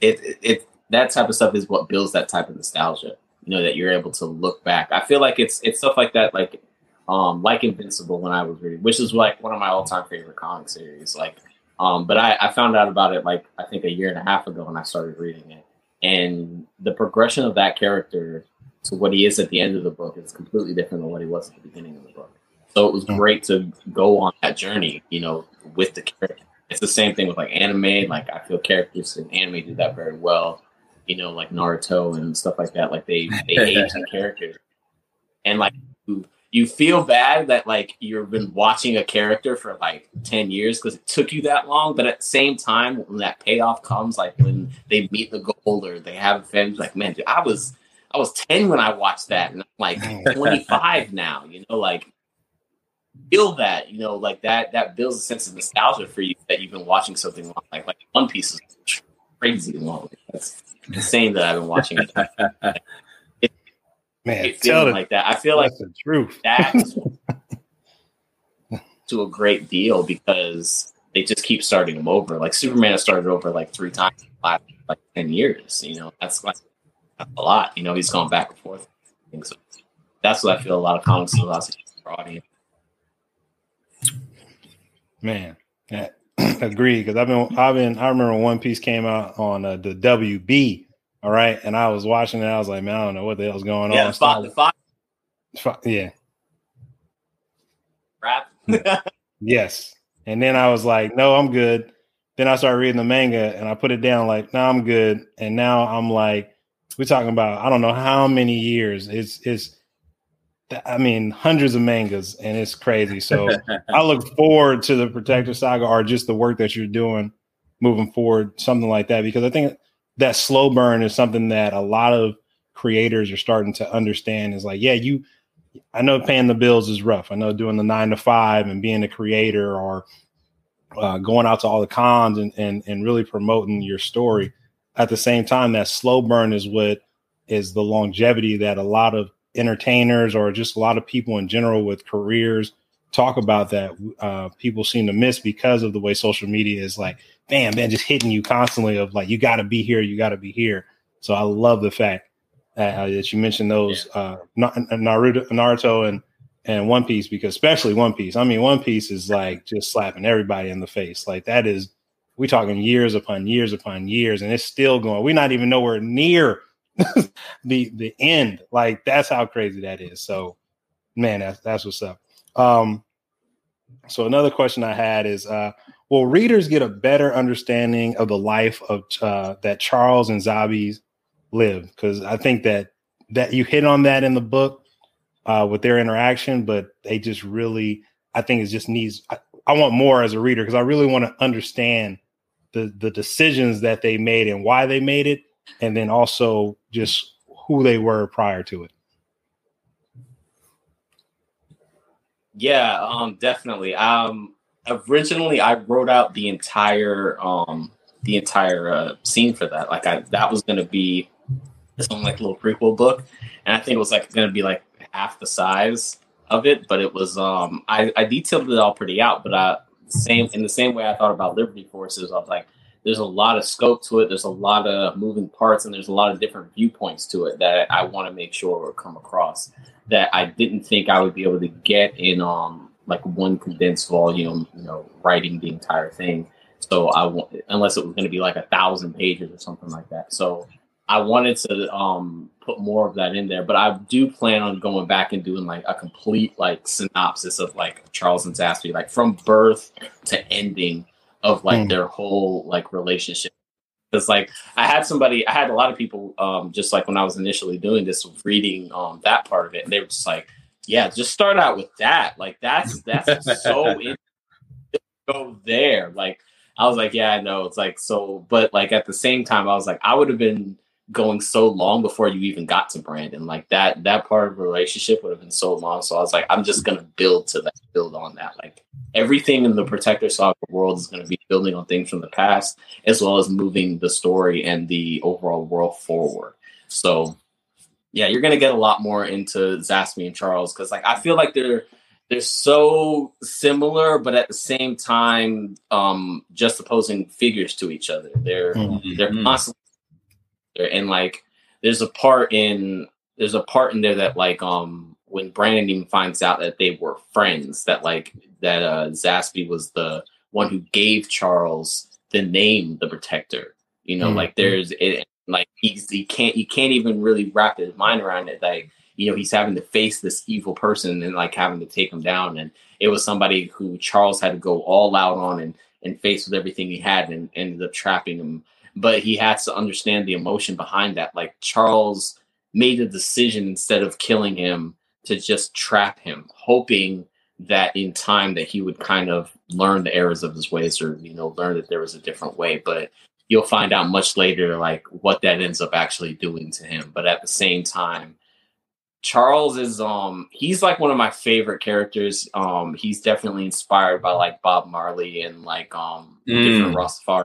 it, it, it that type of stuff is what builds that type of nostalgia. You know that you're able to look back. I feel like it's it's stuff like that, like um like Invincible when I was reading, which is like one of my all time favorite comic series. Like um, but I, I found out about it like I think a year and a half ago when I started reading it, and the progression of that character to what he is at the end of the book is completely different than what he was at the beginning of the book. So it was great to go on that journey, you know, with the character. It's the same thing with like anime. Like I feel characters in anime do that very well. You know, like Naruto and stuff like that. Like they they age the characters, and like you, you feel bad that like you've been watching a character for like ten years because it took you that long. But at the same time, when that payoff comes, like when they meet the goal or they have a family, like man, dude, I was I was 10 when I watched that, and I'm like 25 now, you know, like feel that, you know, like that that builds a sense of nostalgia for you that you've been watching something long. Like like One Piece is crazy long. That's insane that I've been watching it. it Man, it feeling like that. I feel like the truth. That's to a great deal because they just keep starting them over. Like Superman has started over like three times last like ten years. You know, that's like a lot. You know, he's gone back and forth. So that's what I feel a lot of comics do last for audience. Man, yeah, agree. Because I've been, I've been, I remember One Piece came out on uh, the WB. All right, and I was watching it. I was like, man, I don't know what the hell's going yeah, on. Spot, the five. Yeah. Rap. yes, and then I was like, no, I'm good. Then I started reading the manga, and I put it down like, no, I'm good. And now I'm like, we're talking about I don't know how many years. It's it's I mean hundreds of mangas and it's crazy. So I look forward to the Protector Saga or just the work that you're doing moving forward, something like that. Because I think that slow burn is something that a lot of creators are starting to understand. Is like, yeah, you. I know paying the bills is rough. I know doing the nine to five and being a creator or uh, going out to all the cons and, and and really promoting your story at the same time, that slow burn is what is the longevity that a lot of entertainers or just a lot of people in general with careers talk about that uh, people seem to miss because of the way social media is like, bam, man, just hitting you constantly of like, you got to be here, you got to be here. So I love the fact uh, that you mentioned those yeah. uh, Naruto, Naruto and and One Piece because especially One Piece. I mean, One Piece is like just slapping everybody in the face. Like that is we're talking years upon years upon years, and it's still going. We're not even nowhere near the the end. Like that's how crazy that is. So man, that's that's what's up. Um, so another question I had is, uh, will readers get a better understanding of the life of uh, that Charles and Zabi live? Because I think that that you hit on that in the book uh, with their interaction, but they just really, I think it just needs. I, I want more as a reader because I really want to understand the the decisions that they made and why they made it, and then also just who they were prior to it. Yeah, um, definitely. Um, originally, I wrote out the entire um the entire uh, scene for that. Like, I that was going to be its own like a little prequel book, and I think it was like going to be like half the size of it. But it was um I I detailed it all pretty out, but I same in the same way I thought about Liberty Forces. I was like, there's a lot of scope to it. There's a lot of moving parts, and there's a lot of different viewpoints to it that I want to make sure come across that I didn't think I would be able to get in um like one condensed volume, you know, writing the entire thing. So I want unless it was going to be like a thousand pages or something like that. So I wanted to um put more of that in there, but I do plan on going back and doing like a complete like synopsis of like Charles and Zaspy, like from birth to ending of like mm. their whole like relationship because like I had somebody, I had a lot of people, um, just like when I was initially doing this, reading um that part of it, and they were just like, "Yeah, just start out with that. Like that's that's so go there." Like I was like, "Yeah, I know." It's like so, but like at the same time, I was like, I would have been going so long before you even got to Brandon. Like that that part of the relationship would have been so long. So I was like, I'm just gonna build to that, build on that. Like everything in the Protector Saga world is gonna be building on things from the past, as well as moving the story and the overall world forward. So yeah, you're gonna get a lot more into Zaspy and Charles because like I feel like they're they're so similar, but at the same time, um, just opposing figures to each other. They're mm-hmm. they're constantly and like there's a part in there's a part in there that like um when Brandon even finds out that they were friends, that like that uh Zaspy was the one who gave Charles the name the Protector. You know, mm-hmm. like there's it like he's he can't he can't even really wrap his mind around it. Like you know he's having to face this evil person and like having to take him down. And it was somebody who Charles had to go all out on and and face with everything he had and ended up trapping him but he has to understand the emotion behind that. Like Charles made a decision instead of killing him to just trap him, hoping that in time that he would kind of learn the errors of his ways or you know learn that there was a different way but you'll find out much later like what that ends up actually doing to him but at the same time charles is um he's like one of my favorite characters um he's definitely inspired by like bob marley and like um mm. different rastafari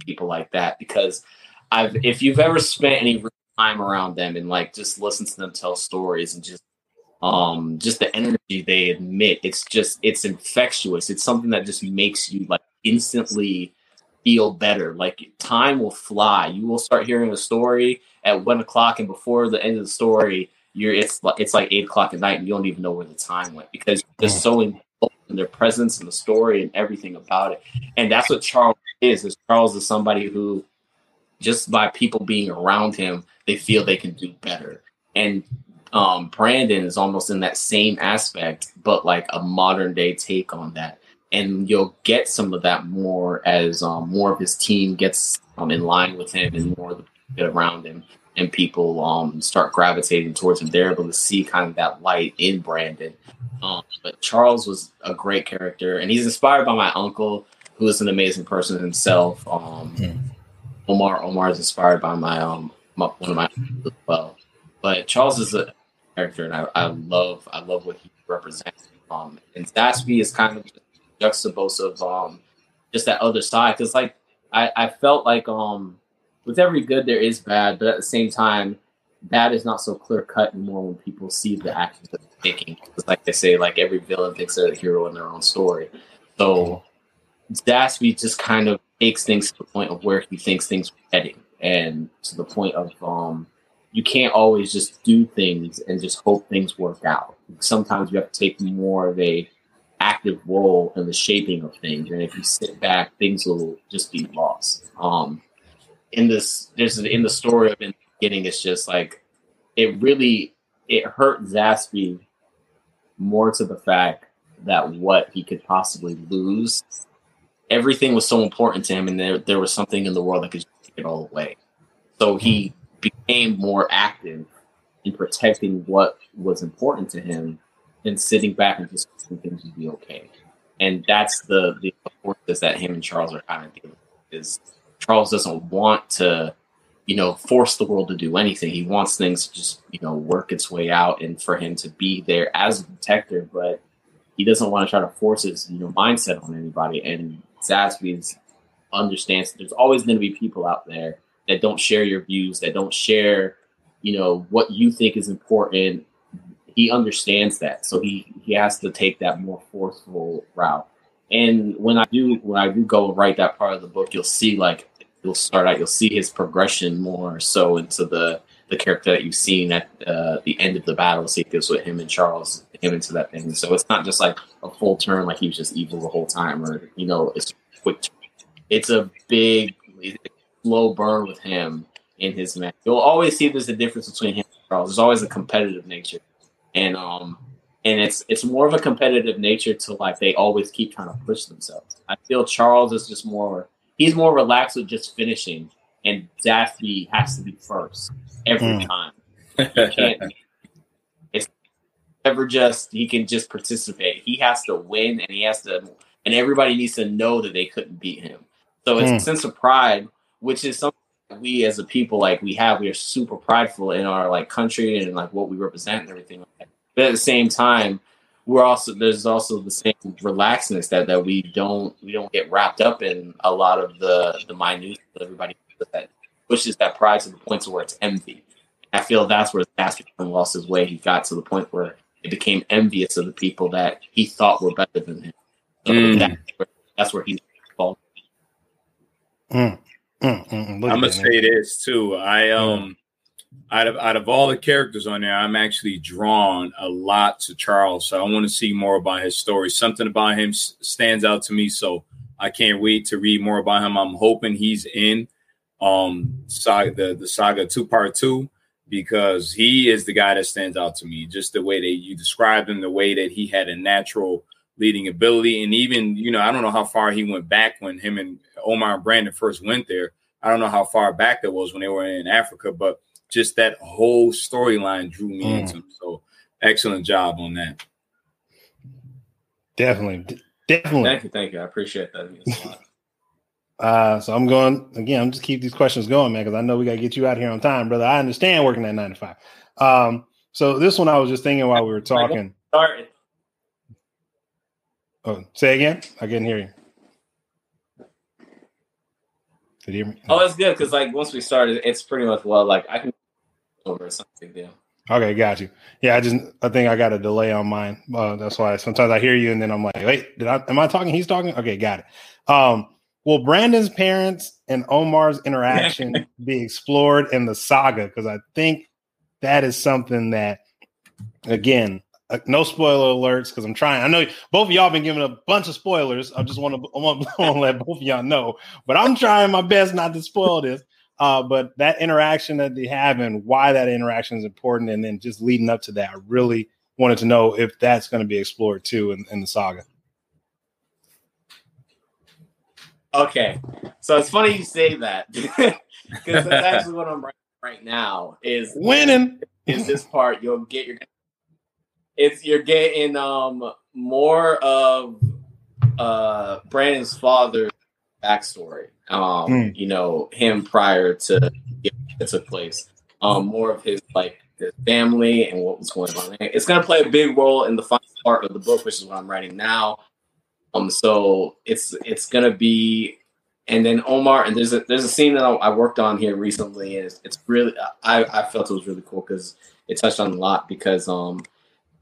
people like that because I've if you've ever spent any time around them and like just listen to them tell stories and just um just the energy they emit it's just it's infectious. It's something that just makes you like instantly feel better. Like time will fly. You will start hearing a story at one o'clock and before the end of the story you're it's like it's like eight o'clock at night and you don't even know where the time went because they're mm. so in their presence and the story and everything about it. And that's what charles is is Charles is somebody who just by people being around him, they feel they can do better. And um, Brandon is almost in that same aspect, but like a modern day take on that. And you'll get some of that more as um, more of his team gets um, in line with him and more of the get around him and people um, start gravitating towards him. They're able to see kind of that light in Brandon. Um, but Charles was a great character, and he's inspired by my uncle who is an amazing person himself. Um, mm. Omar Omar is inspired by my um my, one of my as well. But Charles is a character, and I, I love I love what he represents. Um, and Zaspy is kind of juxtaposed of um just that other side because like I I felt like um with every good there is bad, but at the same time bad is not so clear cut anymore when people see the actions that they're taking. It's like they say, like every villain thinks they're the hero in their own story. So Zaspy just kind of takes things to the point of where he thinks things are heading, and to the point of um, you can't always just do things and just hope things work out. Sometimes you have to take more of a active role in the shaping of things, and if you sit back, things will just be lost. Um, in this, there's in the story of in the beginning, it's just like it really it hurt Zaspy more to the fact that what he could possibly lose, everything was so important to him, and there there was something in the world that could take it all away. So he became more active in protecting what was important to him than sitting back and just thinking things would be okay. And that's the the forces that him and Charles are kind of dealing with. Is Charles doesn't want to, you know, force the world to do anything. He wants things to just, you know, work its way out and for him to be there as a protector, but he doesn't want to try to force his, you know, mindset on anybody. And Zaxby's understands there's always going to be people out there that don't share your views, that don't share, you know, what you think is important. He understands that, so he he has to take that more forceful route. And when I do when I do go write that part of the book, you'll see like you'll start out, you'll see his progression more so into the the character that you've seen at uh, the end of the battle. Goes with him and Charles, him into that thing. So it's not just like a full turn, like he was just evil the whole time, or you know, it's quick. It's a big slow burn with him in his match. You'll always see there's a difference between him and Charles. There's always a competitive nature, and um, and it's it's more of a competitive nature to like they always keep trying to push themselves. I feel Charles is just more he's more relaxed with just finishing, and Zaxby has to be first every mm. time. it's never just he can just participate. He has to win, and he has to, and everybody needs to know that they couldn't beat him. So it's mm. a sense of pride which is something we as a people like we have. We are super prideful in our like country and like what we represent and everything. Like but at the same time, we're also there's also the same relaxedness that that we don't we don't get wrapped up in a lot of the the minute that everybody that pushes that pride to the point to where it's envy. I feel that's where Zaxby lost his way. He got to the point where it became envious of the people that he thought were better than him. So mm. that's, where, that's where he's falling. Mm. Mm, mm, mm. I'm gonna say this too. I mm. um out of out of all the characters on there, I'm actually drawn a lot to Charles. So I want to see more about his story. Something about him stands out to me. So I can't wait to read more about him. I'm hoping he's in um saga the, the saga two part two because he is the guy that stands out to me. Just the way that you described him, the way that he had a natural leading ability. And even, you know, I don't know how far he went back when him and Omar and Brandon first went there. I don't know how far back that was when they were in Africa, but just that whole storyline drew me mm. into him. So excellent job on that. Definitely. Definitely. Thank you. Thank you. I appreciate that. Uh, so I'm going again. I'm just keep these questions going, man, because I know we got to get you out here on time, brother. I understand working at nine to five. Um, so this one I was just thinking while we were talking. Sorry. Oh, say again. I couldn't hear you. Did you hear me? Oh, that's good because like once we started, it's pretty much well like I can over something. Yeah. Okay, got you. Yeah, I just I think I got a delay on mine. Uh, that's why sometimes I hear you and then I'm like, wait, did I am I talking? He's talking. Okay, got it. Um, will Brandon's parents and Omar's interaction be explored in the saga? Because I think that is something that, again, uh, no spoiler alerts because I'm trying. I know both of y'all been giving a bunch of spoilers. I just want to I want, to let both of y'all know, but I'm trying my best not to spoil this. Uh, but that interaction that they have and why that interaction is important, and then just leading up to that, I really wanted to know if that's going to be explored too in, in the saga. Okay, so it's funny you say that because that's actually what I'm writing right now. Is winning is this part you'll get your it's you're getting um more of uh Brandon's father backstory. Um, mm. you know, him prior to it took place. Um, more of his like his family and what was going on. It's gonna play a big role in the final part of the book, which is what I'm writing now. Um, so it's it's gonna be, and then Omar and there's a there's a scene that I, I worked on here recently, and it's, it's really I I felt it was really cool because it touched on a lot because um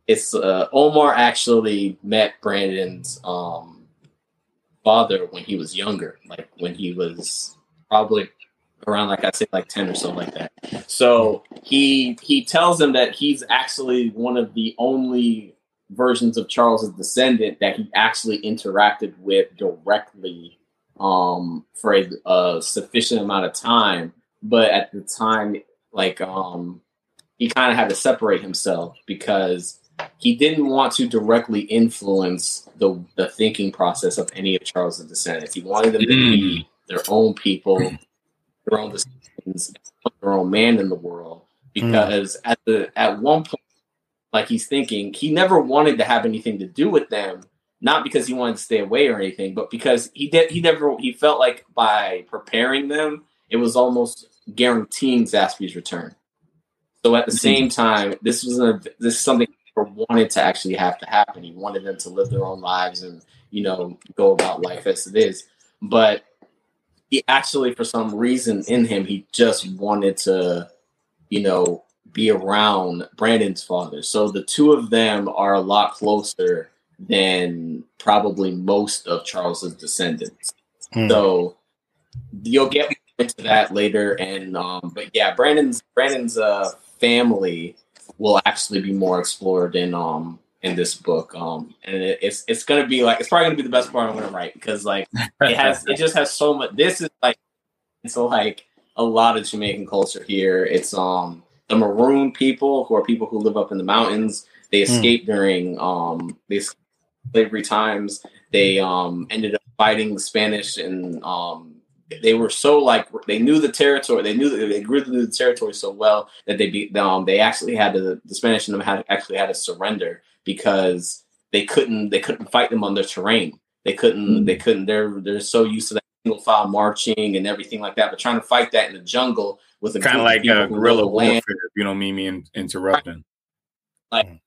it's uh, Omar actually met Brandon's um, father when he was younger, like when he was probably around like I say like 10 or something like that. So he he tells him that he's actually one of the only versions of Charles's descendant that he actually interacted with directly um, for a, a sufficient amount of time. But at the time, like um, he kind of had to separate himself because he didn't want to directly influence the the thinking process of any of Charles's descendants. He wanted them to be mm. their own people, their own descendants, their own man in the world. Because mm. at the at one point, like he's thinking, he never wanted to have anything to do with them, not because he wanted to stay away or anything, but because he did he never he felt like by preparing them, it was almost guaranteeing Zaxby's return. So at the mm-hmm. same time, this was a this is something he wanted to actually have to happen. He wanted them to live their own lives and you know go about life as it is. But he actually, for some reason in him, he just wanted to, you know, be around Brandon's father. So the two of them are a lot closer than probably most of Charles's descendants. Hmm. So you'll get into that later. And um, but yeah, Brandon's Brandon's uh family will actually be more explored in um in this book. Um, and it, it's it's gonna be like it's probably gonna be the best part I'm gonna write because like it has it just has so much. This is like it's like a lot of Jamaican culture here. It's um the maroon people who are people who live up in the mountains. They hmm. escaped mm. during um these slavery times. They um ended up fighting the Spanish and um they were so like they knew the territory. They knew they really knew the territory so well that they be um they actually had to the Spanish and them had actually had to surrender because they couldn't they couldn't fight them on their terrain. They couldn't mm-hmm. they couldn't they're they're so used to that single file marching and everything like that. But trying to fight that in the jungle with a kind of like a guerrilla warfare. If You don't mean me interrupting. Like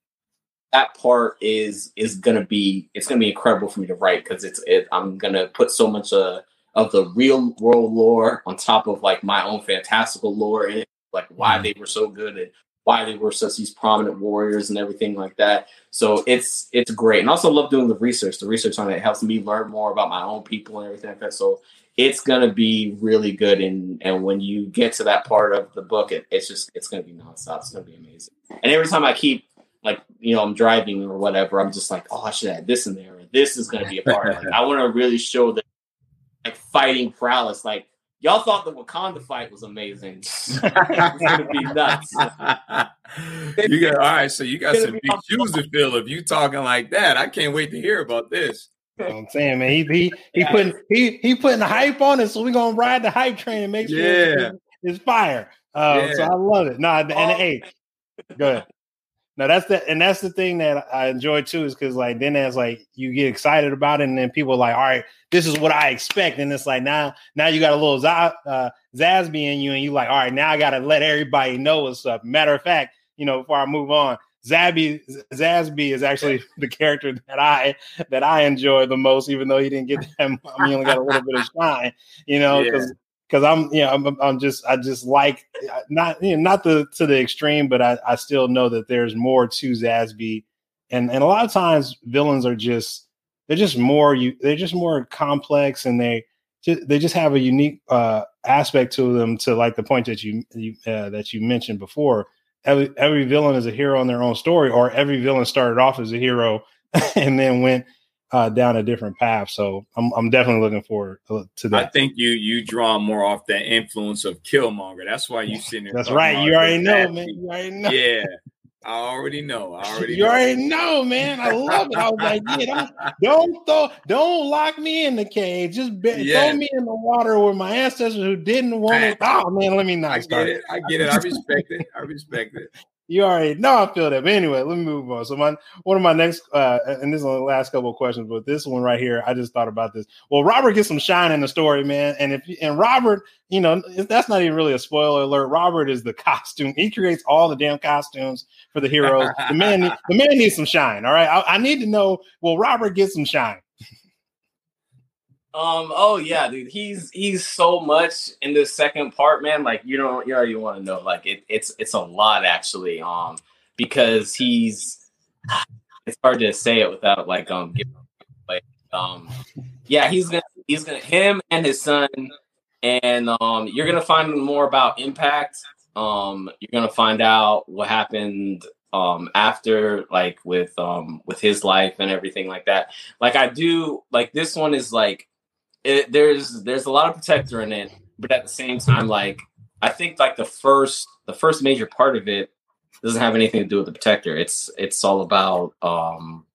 that part is is gonna be it's gonna be incredible for me to write because it's it, I'm gonna put so much uh of the real world lore on top of like my own fantastical lore and like why mm. they were so good and why they were such these prominent warriors and everything like that. So it's it's great. And also love doing the research. The research on it helps me learn more about my own people and everything like that. So it's gonna be really good and and when you get to that part of the book it, it's just it's gonna be nonstop. It's gonna be amazing. And every time I keep like you know I'm driving or whatever, I'm just like, oh I should add this in there. This is gonna be a part. like, I want to really show that like fighting prowess. Like y'all thought the Wakanda fight was amazing. it's gonna be nuts. you got all right. So you got some big shoes to fill if you talking like that. I can't wait to hear about this. I'm saying, man, he he he putting he he putting the hype on it, so we're gonna ride the hype train and make sure yeah. it's, it's fire. Uh, yeah. So I love it. No, and, and hey, go ahead. No, that's the and that's the thing that I enjoy too, is because like then as like you get excited about it, and then people are like, all right, this is what I expect, and it's like now now you got a little Z- uh, in you, and you like, all right, now I got to let everybody know what's up. Matter of fact, you know, before I move on, Zabby Zasby is actually the character that I that I enjoy the most, even though he didn't get that. I mean, he only got a little bit of shine, you know, because. Because I'm, you know, I'm, I'm just, I just like not, you know, not the to the extreme, but I, I still know that there's more to Zasby, and and a lot of times villains are just, they're just more, you, they're just more complex, and they, just, they just have a unique uh, aspect to them. To like the point that you, you uh, that you mentioned before, every every villain is a hero in their own story, or every villain started off as a hero and then went uh, down a different path. So I'm I'm definitely looking forward to that. I think you you draw more off that influence of Killmonger. That's why you sitting there. That's right. You already know, man. You already know. Yeah. I already know. I already. You know. already know, man. I love it. I was like, yeah, don't, don't throw, don't lock me in the cage. Just be, yeah. throw me in the water with my ancestors who didn't want it. Oh man, let me not I start. Get it. I get it. I respect it. I respect it you already know I feel that. But anyway, let me move on. So my one of my next uh and this is the last couple of questions, but this one right here, I just thought about this. Well, Robert gets some shine in the story, man. And if and Robert, you know, that's not even really a spoiler alert. Robert is the costume. He creates all the damn costumes for the heroes. the man, the man needs some shine. All right, I, I need to know. Will Robert get some shine? Um. Oh yeah, dude. He's he's so much in the second part, man. Like you don't you want to know. Like it, it's it's a lot actually. Um, because he's it's hard to say it without like um giving like um yeah he's gonna he's gonna him and his son and um you're gonna find more about impact. Um, you're gonna find out what happened um after like with um with his life and everything like that like i do like this one is like it, there's there's a lot of protector in it, but at the same time, like I think like the first the first major part of it doesn't have anything to do with the protector. It's it's all about um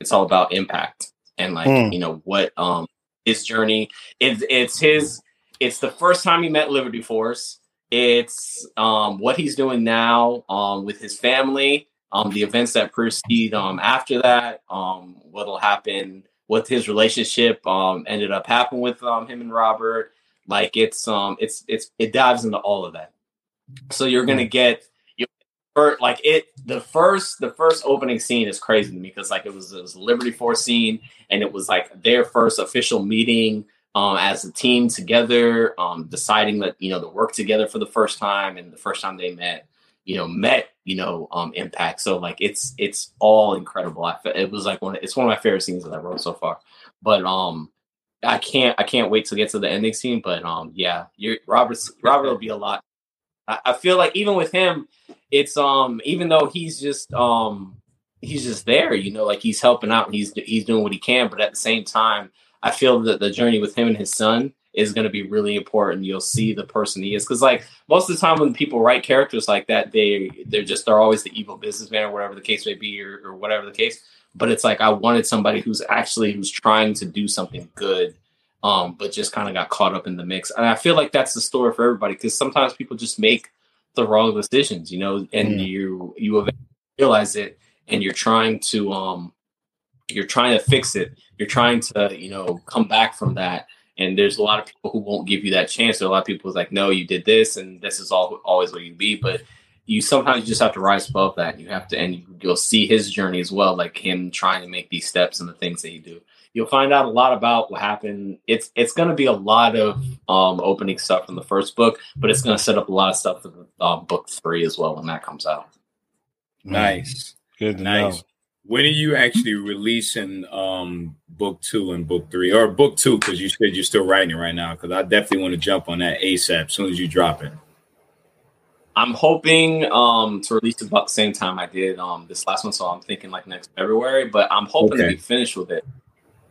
it's all about impact and like mm. you know what um his journey. It's it's his it's the first time he met Liberty Force. It's um what he's doing now um with his family, um the events that proceed um after that, um what'll happen what his relationship um ended up happening with um him and Robert. Like it's um it's it's it dives into all of that. So you're gonna hmm. get like it the first the first opening scene is crazy to me because like it was it was a Liberty Force scene and it was like their first official meeting um as a team together um deciding that you know to work together for the first time and the first time they met you know met you know um impact. So like it's it's all incredible. I, it was like one it's one of my favorite scenes that I wrote so far. But um I can't I can't wait to get to the ending scene but um yeah you Robert Robert will be a lot. I, I feel like even with him it's um even though he's just um he's just there, you know, like he's helping out and he's he's doing what he can, but at the same time, I feel that the journey with him and his son is going to be really important. You'll see the person he is because, like, most of the time when people write characters like that, they they're just they're always the evil businessman or whatever the case may be, or, or whatever the case. But it's like I wanted somebody who's actually who's trying to do something good, um, but just kind of got caught up in the mix. And I feel like that's the story for everybody because sometimes people just make the wrong decisions, you know, and mm. you you realize it, and you're trying to um you're trying to fix it. You're trying to you know come back from that. And there's a lot of people who won't give you that chance. There are a lot of people who's like, no, you did this, and this is all always what you be. But you sometimes you just have to rise above that. You have to, and you'll see his journey as well, like him trying to make these steps and the things that he do you'll find out a lot about what happened. It's it's going to be a lot of um, opening stuff from the first book, but it's going to set up a lot of stuff for uh, book three as well when that comes out. Nice, good, nice. Know. When are you actually releasing um, book two and book three, or book two? Because you said you're still writing it right now. Because I definitely want to jump on that ASAP as soon as you drop it. I'm hoping um, to release it about the same time I did um, this last one, so I'm thinking like next February. But I'm hoping okay. to be finished with it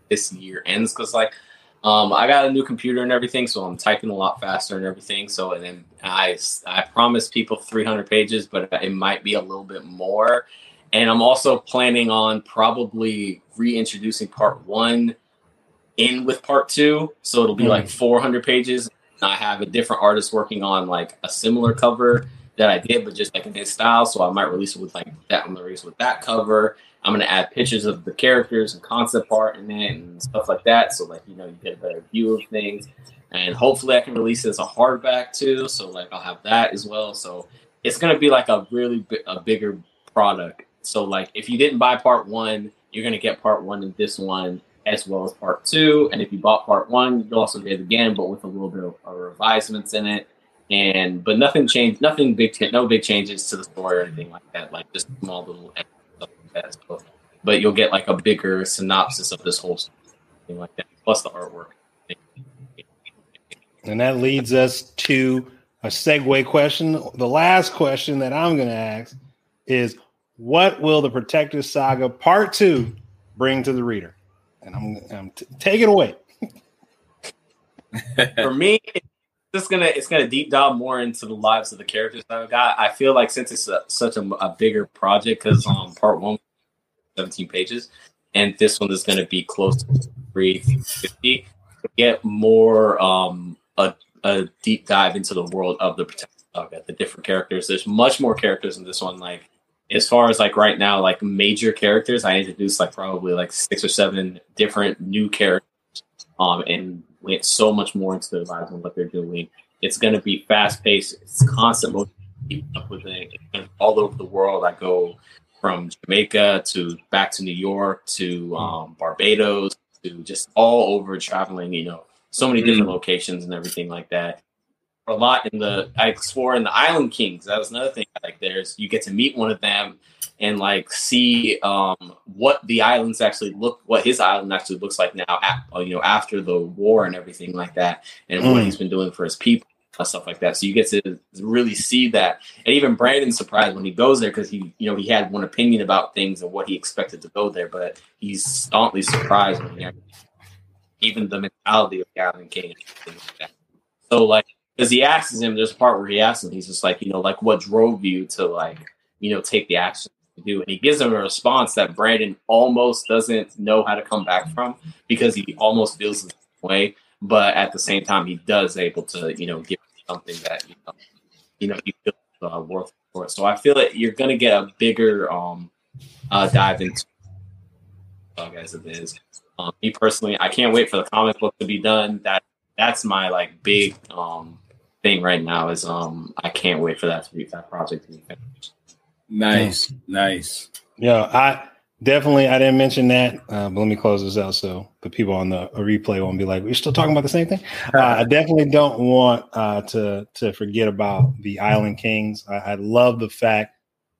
this year ends because like um, I got a new computer and everything, so I'm typing a lot faster and everything. So and then I I promised people 300 pages, but it might be a little bit more. And I'm also planning on probably reintroducing part one in with part two, so it'll be mm. like 400 pages. I have a different artist working on like a similar cover that I did, but just like in his style. So I might release it with like that. I'm gonna release with that cover. I'm gonna add pictures of the characters and concept art in it and stuff like that. So like you know you get a better view of things, and hopefully I can release it as a hardback too. So like I'll have that as well. So it's gonna be like a really bi- a bigger product. So like if you didn't buy part one, you're gonna get part one in this one as well as part two. And if you bought part one, you'll also get it again, but with a little bit of, of revisements in it and but nothing changed, nothing big, no big changes to the story or anything like that. Like just small little stuff like that. So, but you'll get like a bigger synopsis of this whole thing like that, plus the artwork. And that leads us to a segue question. The last question that I'm going to ask is, what will the Protector Saga Part Two bring to the reader? And I'm, I'm t- take it away. For me, just gonna it's gonna deep dive more into the lives of the characters that I've got. I feel like since it's a, such a, a, bigger project, because um part one, 17 pages, and this one is gonna be close to 350. Get more um a, a deep dive into the world of the Protector Saga, the different characters. There's much more characters in this one. Like as far as like right now, like major characters, I introduced like probably like six or seven different new characters. Um, and went so much more into their lives and what they're doing. It's going to be fast paced. It's constant motion. up with it. And all over the world, I go from Jamaica to back to New York to um, Barbados to just all over traveling. You know, so many different mm. locations and everything like that. A lot in the I explore in the Island Kings. That was another thing. Like, there's you get to meet one of them and like see um, what the islands actually look, what his island actually looks like now, at, uh, you know, after the war and everything like that, and mm. what he's been doing for his people and stuff like that. So you get to really see that, and even Brandon's surprised when he goes there because he, you know, he had one opinion about things and what he expected to go there, but he's staunchly surprised when he even the mentality of Gavin King like. So like, because he asks him, there's a part where he asks him, he's just like, you know, like what drove you to like you know, take the action to do. And he gives him a response that Brandon almost doesn't know how to come back from because he almost feels the way. But at the same time, he does able to, you know, give something that you know, you know uh, worth for it. So I feel that you're to get a bigger um uh, dive into dog as it is. Um, me personally, I can't wait for the comic book to be done. That that's my like big um thing right now is um I can't wait for that to be that project to be finished. Nice, nice. Yeah, I definitely I didn't mention that, uh, but let me close this out so the people on the replay won't be like, "We're still talking about the same thing." Uh, I definitely don't want uh, to to forget about the Island Kings. I, I love the fact,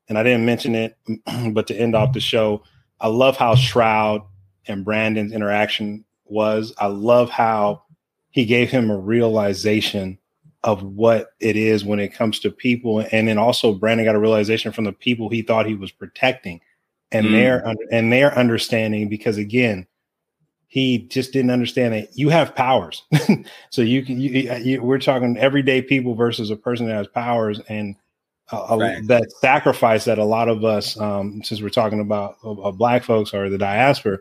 and I didn't mention it, but to end off the show, I love how Shroud and Brandon's interaction was. I love how he gave him a realization of what it is when it comes to people, and then also Brandon got a realization from the people he thought he was protecting, and mm. their and their understanding. Because again, he just didn't understand that you have powers, so you can. You, you, we're talking everyday people versus a person that has powers, and uh, that sacrifice that a lot of us, um, since we're talking about uh, black folks or the diaspora,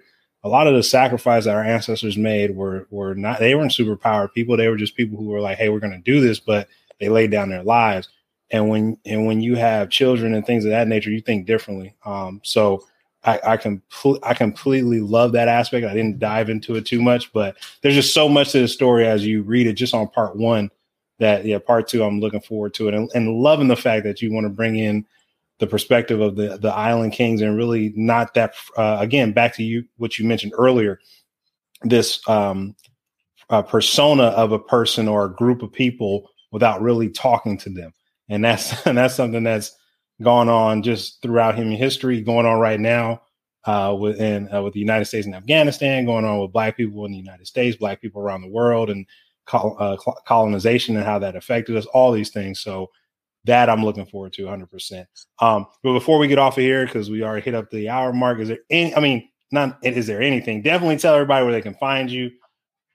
a lot of the sacrifice that our ancestors made were were not they weren't superpowered people. They were just people who were like, "Hey, we're going to do this," but they laid down their lives. And when and when you have children and things of that nature, you think differently. Um, so I, I can I completely love that aspect. I didn't dive into it too much, but there's just so much to the story as you read it. Just on part one, that yeah, part two, I'm looking forward to it and, and loving the fact that you want to bring in the perspective of the the Island Kings and really not that uh, again back to you what you mentioned earlier this um, persona of a person or a group of people without really talking to them. And that's and that's something that's gone on just throughout human history going on right now uh, within uh, with the United States and Afghanistan going on with black people in the United States black people around the world and col- uh, colonization and how that affected us all these things. So that I'm looking forward to 100%. Um, but before we get off of here, because we already hit up the hour mark, is there any, I mean, not, is there anything? Definitely tell everybody where they can find you.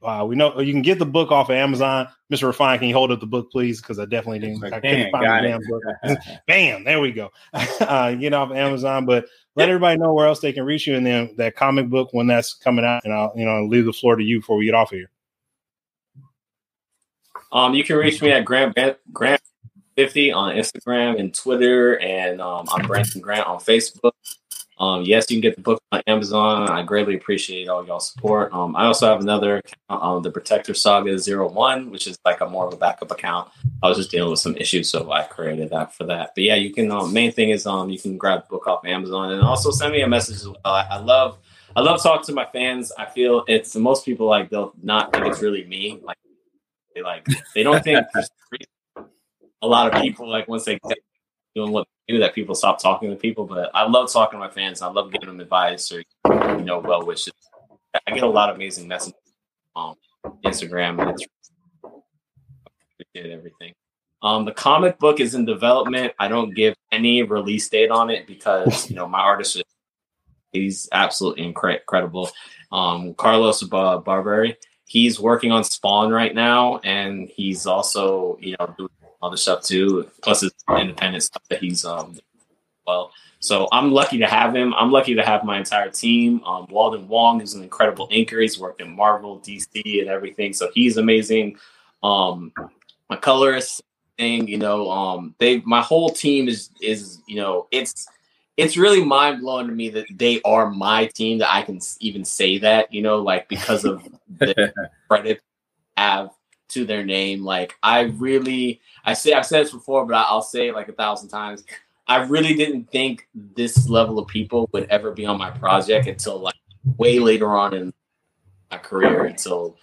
Uh, we know you can get the book off of Amazon. Mr. Refine, can you hold up the book, please? Because I definitely didn't. I, I couldn't find the damn book. Bam, there we go. uh, get off Amazon, but let everybody know where else they can reach you, and then that comic book when that's coming out, and I'll you know leave the floor to you before we get off of here. Um, you can reach me at Grant Grant 50 on Instagram and Twitter, and um, I'm Branson Grant on Facebook. Um, yes, you can get the book on Amazon. I greatly appreciate all y'all support. Um, I also have another account, um, the Protector Saga Zero One, which is like a more of a backup account. I was just dealing with some issues, so I created that for that. But yeah, you can. Um, main thing is um, you can grab the book off Amazon, and also send me a message as well. I, I love, I love talking to my fans. I feel it's most people like they'll not think it's really me. Like they like they don't think a lot of people like once they doing what they do that people stop talking to people. But I love talking to my fans. I love giving them advice or you know well wishes. I get a lot of amazing messages on Instagram and it's appreciate everything. Um, the comic book is in development. I don't give any release date on it because you know my artist is he's absolutely incredible. Um, Carlos Bar- Barberi, he's working on Spawn right now, and he's also you know doing other stuff too, plus his independent stuff that he's um well. So I'm lucky to have him. I'm lucky to have my entire team. Um, Walden Wong is an incredible inker. He's worked in Marvel, DC, and everything. So he's amazing. Um, my colorist thing, you know, um, they my whole team is is you know it's it's really mind blowing to me that they are my team that I can even say that you know like because of the credit have to their name. Like I really, I say I've said this before, but I'll say it like a thousand times. I really didn't think this level of people would ever be on my project until like way later on in my career. Until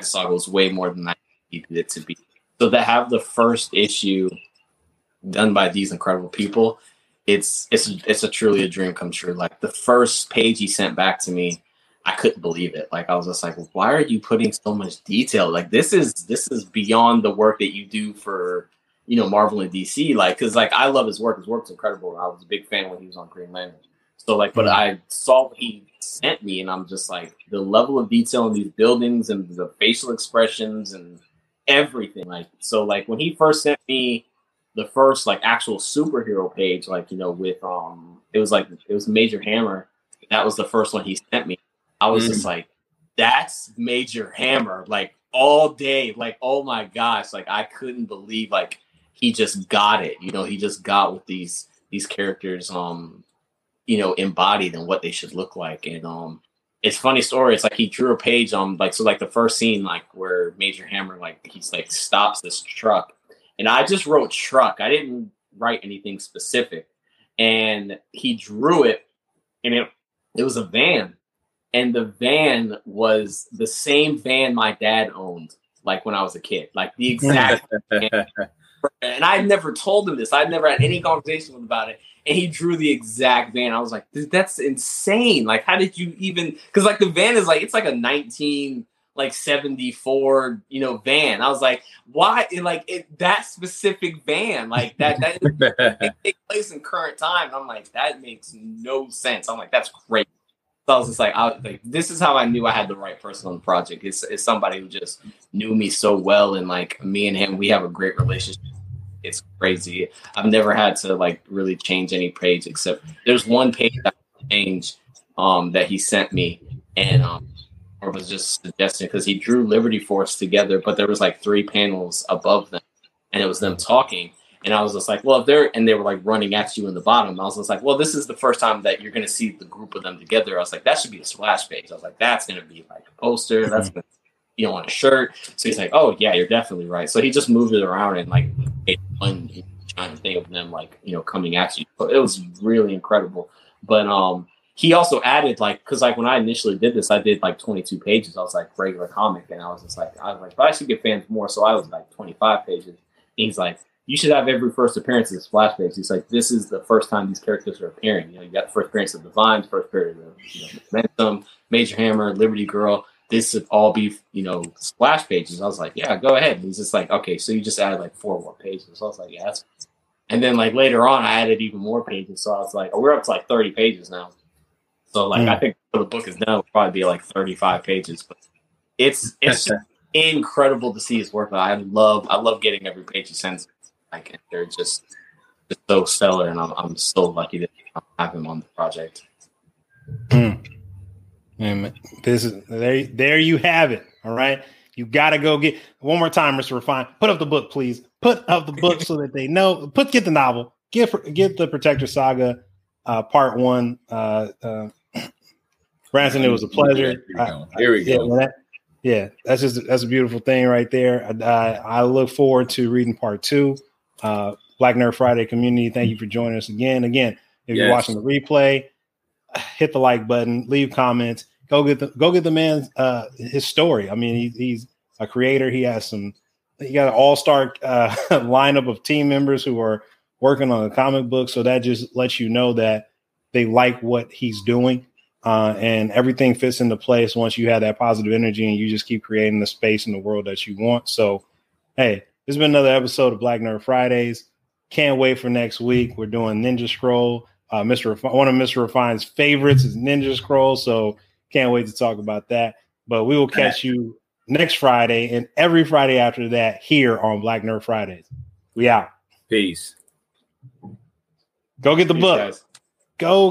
Saga was way more than I needed it to be. So to have the first issue done by these incredible people, it's it's it's a truly a dream come true. Like the first page he sent back to me I couldn't believe it. Like I was just like, why are you putting so much detail? Like this is this is beyond the work that you do for you know Marvel and DC. Like because like I love his work. His work's incredible. I was a big fan when he was on Green Lantern. So like, but mm-hmm. I saw what he sent me, and I'm just like the level of detail in these buildings and the facial expressions and everything. Like so, like when he first sent me the first like actual superhero page, like you know, with um, it was like it was Major Hammer. That was the first one he sent me. I was mm. just like, that's Major Hammer, like all day, like oh my gosh, like I couldn't believe like he just got it. You know, he just got what these these characters um, you know, embodied and what they should look like, and um, it's funny story. It's like he drew a page on like so like the first scene like where Major Hammer like he's like stops this truck and I just wrote truck. I didn't write anything specific. And he drew it and it it was a van. And the van was the same van my dad owned, like when I was a kid. Like the exact and I never told him this. I'd never had any conversation with him about it. And he drew the exact van. I was like, that's insane. Like, how did you even because like the van is like it's like a 19 like 74 you know van i was like why like it, that specific van like that that take place in current time i'm like that makes no sense i'm like that's great so i was just like i like this is how i knew i had the right person on the project it's, it's somebody who just knew me so well and like me and him we have a great relationship it's crazy i've never had to like really change any page except there's one page that changed um that he sent me and um or was just suggesting because he drew Liberty Force together, but there was like three panels above them, and it was them talking. And I was just like, well, if they're and they were like running at you in the bottom. I was just like, well, this is the first time that you're going to see the group of them together. I was like, that should be a splash page. I was like, that's going to be like a poster. That's mm-hmm. going to be on a shirt. So he's like, oh yeah, you're definitely right. So he just moved it around and like one trying to think of them like you know coming at you. But it was really incredible. But um, he also added like because like when I initially did this, I did like 22 pages. I was like regular comic, and I was just like I was like, but I should get fans more, so I was like 25 pages. And he's like, you should have every first appearance as splash page. He's like, this is the first time these characters are appearing. You know, you got the first appearance of the Vines, first appearance of you know, Momentum, Major Hammer, Liberty Girl. This should all be you know splash pages. I was like, yeah, go ahead. And he's just like, okay, so you just added like four more pages. So I was like, yeah, that's. And then like later on, I added even more pages. So I was like, oh, we're up to like 30 pages now. So like mm. I think the book is done will probably be like 35 pages, but it's it's incredible to see his work. I love I love getting every page he sends. Like they're just, just so stellar, and I'm I'm so lucky to have him on the project. Mm. And this is there. There you have it. All right, you got to go get one more time, Mr. Refine. Put up the book, please. Put up the book so that they know. Put get the novel. Get get the Protector Saga, uh, part one. Uh, uh, Branson, it was a pleasure. Here we go. Yeah, that, yeah, that's just that's a beautiful thing right there. I, I look forward to reading part two. Uh, Black Nerd Friday community, thank you for joining us again. Again, if yes. you're watching the replay, hit the like button, leave comments, go get the go get the man uh, his story. I mean, he, he's a creator. He has some. He got an all star uh, lineup of team members who are working on a comic book. So that just lets you know that they like what he's doing uh, and everything fits into place once you have that positive energy and you just keep creating the space in the world that you want. So, hey, this has been another episode of Black Nerd Fridays. Can't wait for next week. We're doing Ninja Scroll. Uh, Mr. Refi- one of Mr. Refine's favorites is Ninja Scroll. So, can't wait to talk about that. But we will catch you next Friday and every Friday after that here on Black Nerd Fridays. We out. Peace. Go get the Peace, book. Guys. Go